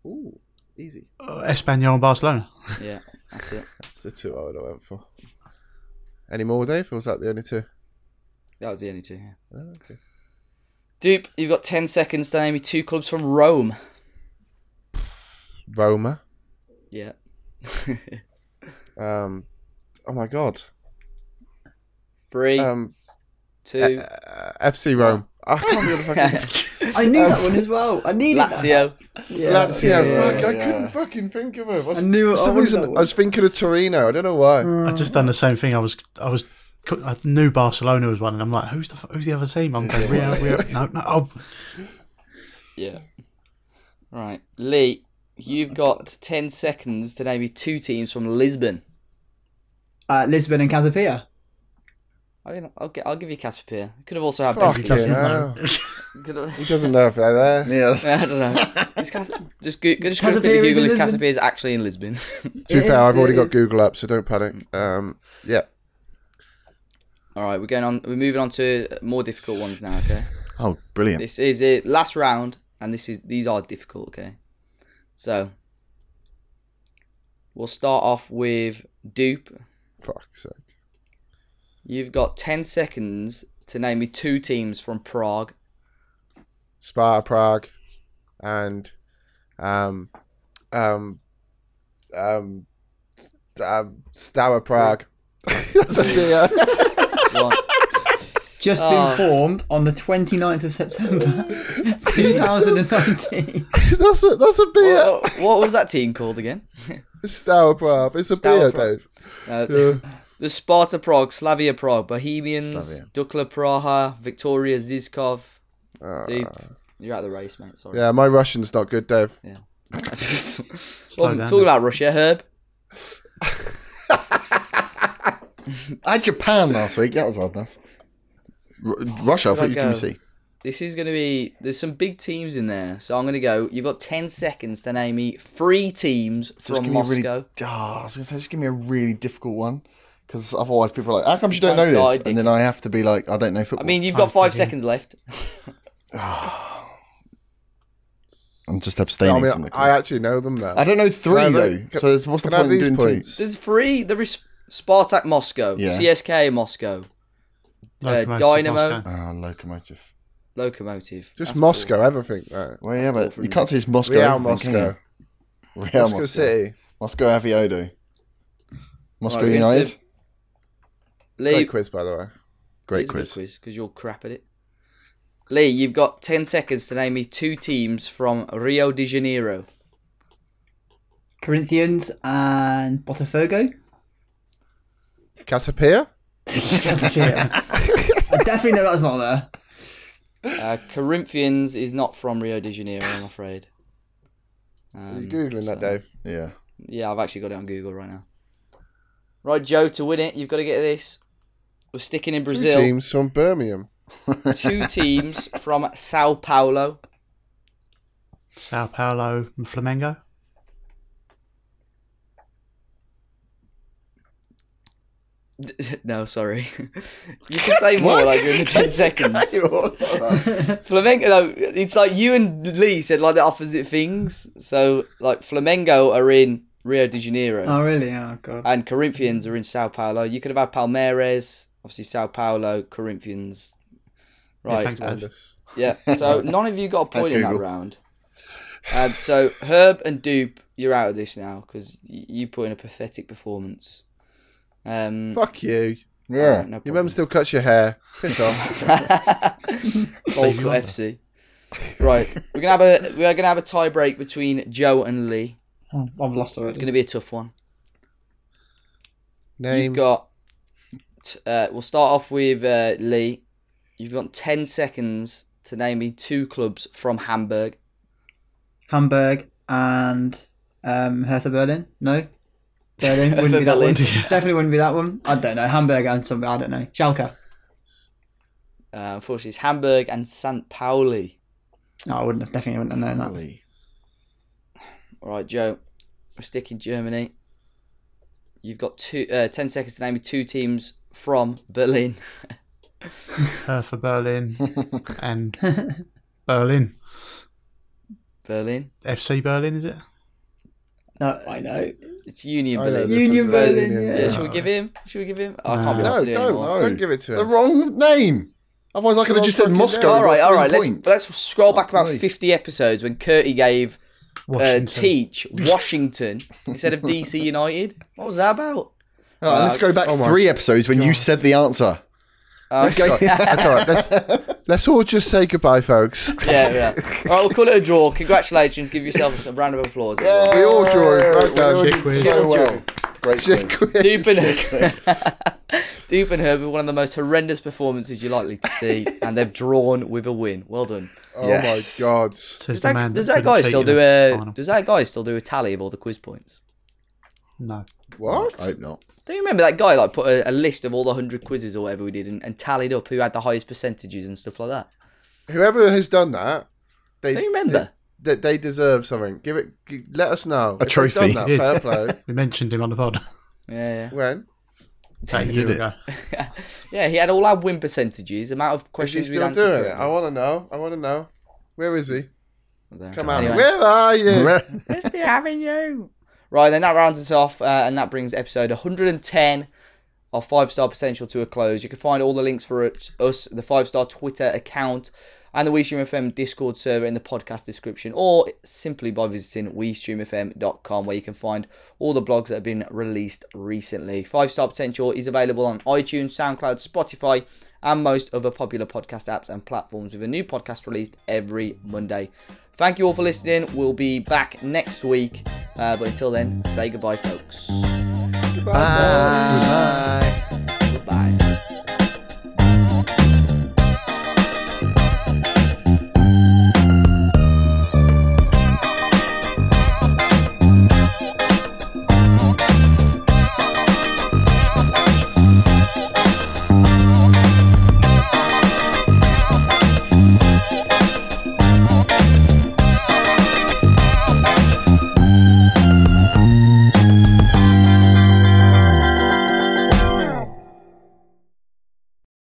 Ooh, easy. Uh, Espanyol and Barcelona. Yeah, that's it. That's the two I would have went for. Any more, Dave? Or was that the only two? That was the only two. Yeah. Oh, okay. Dupe, you've got ten seconds to name me two clubs from Rome. Roma. Yeah. Um, oh my god. Three, Um, two, uh, FC Rome. I can't be fucking [LAUGHS] [LAUGHS] I knew that one as well. I needed that. Lazio. Yeah. Lazio. yeah, fuck, I couldn't fucking think of it. I knew- For some I reason, I was thinking of Torino. I don't know why. I just done the same thing. I was, I was, I knew Barcelona was one, and I'm like, who's the, who's the other team? I'm going, Real, Real. [LAUGHS] No, no. Oh, Yeah. Right, Lee, you've got ten seconds to name me two teams from Lisbon. Uh, Lisbon and Casa Pia. I mean, I'll, get, I'll give you Casa Pia. Could have also had Fucking Benfica. hell. [LAUGHS] Could have- He doesn't know if they're there. [LAUGHS] Yeah. I don't know. Is Cas- just go- just quickly Casa Pia is Google in if Casa Pia is actually in Lisbon. To be fair, I've already got. Google up, so don't panic. Um, yeah. All right, we're going on. We're moving on to more difficult ones now. Okay, Oh, brilliant. this is it. Last round, and this is these are difficult. Okay, so we'll start off with Dupe. Fuck's sake. You've got ten seconds to name me two teams from Prague. Sparta Prague and um um um um Prague. [LAUGHS] That's a. [LAUGHS] [LAUGHS] One. Just Oh. been formed on the 29th of September [LAUGHS] 2019. that's a that's a beer. what, what was that team called again? [LAUGHS] Stour Prague. It's a Stour beer, Prague. Dave. Uh, Yeah. The Sparta Prague, Slavia Prague, Bohemians, Slavia. Dukla Praha, Victoria Zizkov. Uh, Dude, you're out of the race, mate. Sorry. yeah, my Russian's not good, Dave. Slow Well, down talking about Russia, Herb. [LAUGHS] I had Japan last week. That was odd enough. R- Russia, I thought you go? can see. This is going to be. There's some big teams in there, so I'm going to go. You've got 10 seconds to name me three teams Just from give me a Moscow. really, oh, I was gonna say, just give me a really difficult one, because otherwise people are like, "How come you don't Time know this?" And then I have to be like, "I don't know football." I mean, you've got five Time's seconds left. [SIGHS] I'm just I abstaining mean, from the quiz. I I, actually know them now. I don't know three Can I though. have- can- so it's- what's the can I have point in these doing points? two? There's three. There is Spartak Moscow, Yeah. CSKA Moscow, uh, Locomotive Dynamo. Moscow. Oh, locomotive. Locomotive. Just That's Moscow, everything. Right. Well, yeah, but from you can't say it's Moscow. Real everything, Moscow. you? Real Moscow City. Moscow Aviodo. Moscow Right, we're going United. to- Lee, Great quiz, by the way. Great It's a good quiz. quiz because you're crap at it. Lee, you've got 10 seconds to name me two teams from Rio de Janeiro. Corinthians and Botafogo. Casa Pia? Casapia. I definitely know that's not there. Uh, Corinthians is not from Rio de Janeiro, I'm afraid. Are Um, you Googling that, so- Dave? Yeah. Yeah, I've actually got it on Google right now. Right, Joe, to win it, you've got to get this. We're sticking in Brazil. Two Brazil. teams from Birmingham. Two [LAUGHS] teams from Sao Paulo. Sao Paulo and Flamengo. [LAUGHS] no, sorry. [LAUGHS] you can [LAUGHS] say more like in 10 seconds. Flamengo, no, it's like you and Lee said like the opposite things. So, like, Flamengo are in Rio de Janeiro, Oh, really? Oh, God. and Corinthians are in Sao Paulo. You could have had Palmeiras, obviously Sao Paulo, Corinthians. Yeah, Right. thanks, Dave. Yeah. So none of you got a point Thanks, in that round. Um, so Herb and Dupe, you're out of this now because you put in a pathetic performance. Um, Fuck you. Yeah. no Your mum still cuts your hair. Piss off. Volker Stevie FC. Right, we're gonna have a we're gonna have a tie break between Joe and Lee. Oh, I've lost already. It's gonna be a tough one. Name. You've got. t- Uh, we'll start off with uh, Lee. You've got ten seconds to name me two clubs from Hamburg. Hamburg and Um, Hertha Berlin? No. Berlin [LAUGHS] wouldn't be that Berlin. one. Definitely wouldn't be that one. I don't know. Hamburg and something. I don't know. Schalke. Uh, unfortunately, it's Hamburg and St. Pauli. No, I wouldn't have. Definitely wouldn't have known that. All right, Joe. We're sticking Germany. You've got two, uh, 10 seconds to name me two teams from Berlin. [LAUGHS] For Berlin [LAUGHS] and Berlin. Berlin. FC Berlin, is it? No, I know. It's Union I know Berlin. this Union is Berlin, Union, yeah. Yeah, should we give him? Should we give him? Oh, I can't be No, asked do don't, anymore. don't give it to him. The wrong name. Otherwise, I could have just said Moscow. name. and All right, got all three right. Let's let's scroll back about fifty episodes when Curty gave uh, Teach [LAUGHS] Washington instead of DC United. What was that about? All right, let's go back Oh my three episodes when you said the answer. Uh, okay. [LAUGHS] That's all right. Let's, let's all just say goodbye, folks. yeah, yeah. All right, we'll call it a draw. Congratulations. Give yourself a round of applause. everyone. We all drew. Well done. Chick quiz. So well. Great quiz. quiz. Dupe and, [LAUGHS] Dupe and Herbert, one of the most horrendous performances you're likely to see, and they've drawn with a win. Well done. Oh Yes. my god. Does the that, does that that guy still do a final. Does that guy still do a tally of all the quiz points? No. What? I hope not. Do you remember that guy like put a, a list of all the hundred quizzes or whatever we did and, and tallied up who had the highest percentages and stuff like that? Whoever has done that, they Do you remember? They, they deserve something. Give it. g- Let us know. If they've trophy. Done that, fair play. [LAUGHS] We mentioned him on the pod Yeah, When? a year did it. ago. yeah. [LAUGHS] yeah, he had all our win percentages, amount of Is he questions we still doing it? I want to know. I want to know. Where is he? Come on. Anyway. Where are you? [LAUGHS] having you. Right, then that rounds us off, uh, and that brings episode 110 of Five Star Potential to a close. You can find all the links for it, us, the Five Star Twitter account, and the WeStream FM Discord server in the podcast description, or simply by visiting WeStreamFM.com, where you can find all the blogs that have been released recently. Five Star Potential is available on iTunes, SoundCloud, Spotify, and most other popular podcast apps and platforms, with a new podcast released every Monday. Thank you all for listening. We'll be back next week. Uh, but until then, say goodbye, folks. Bye.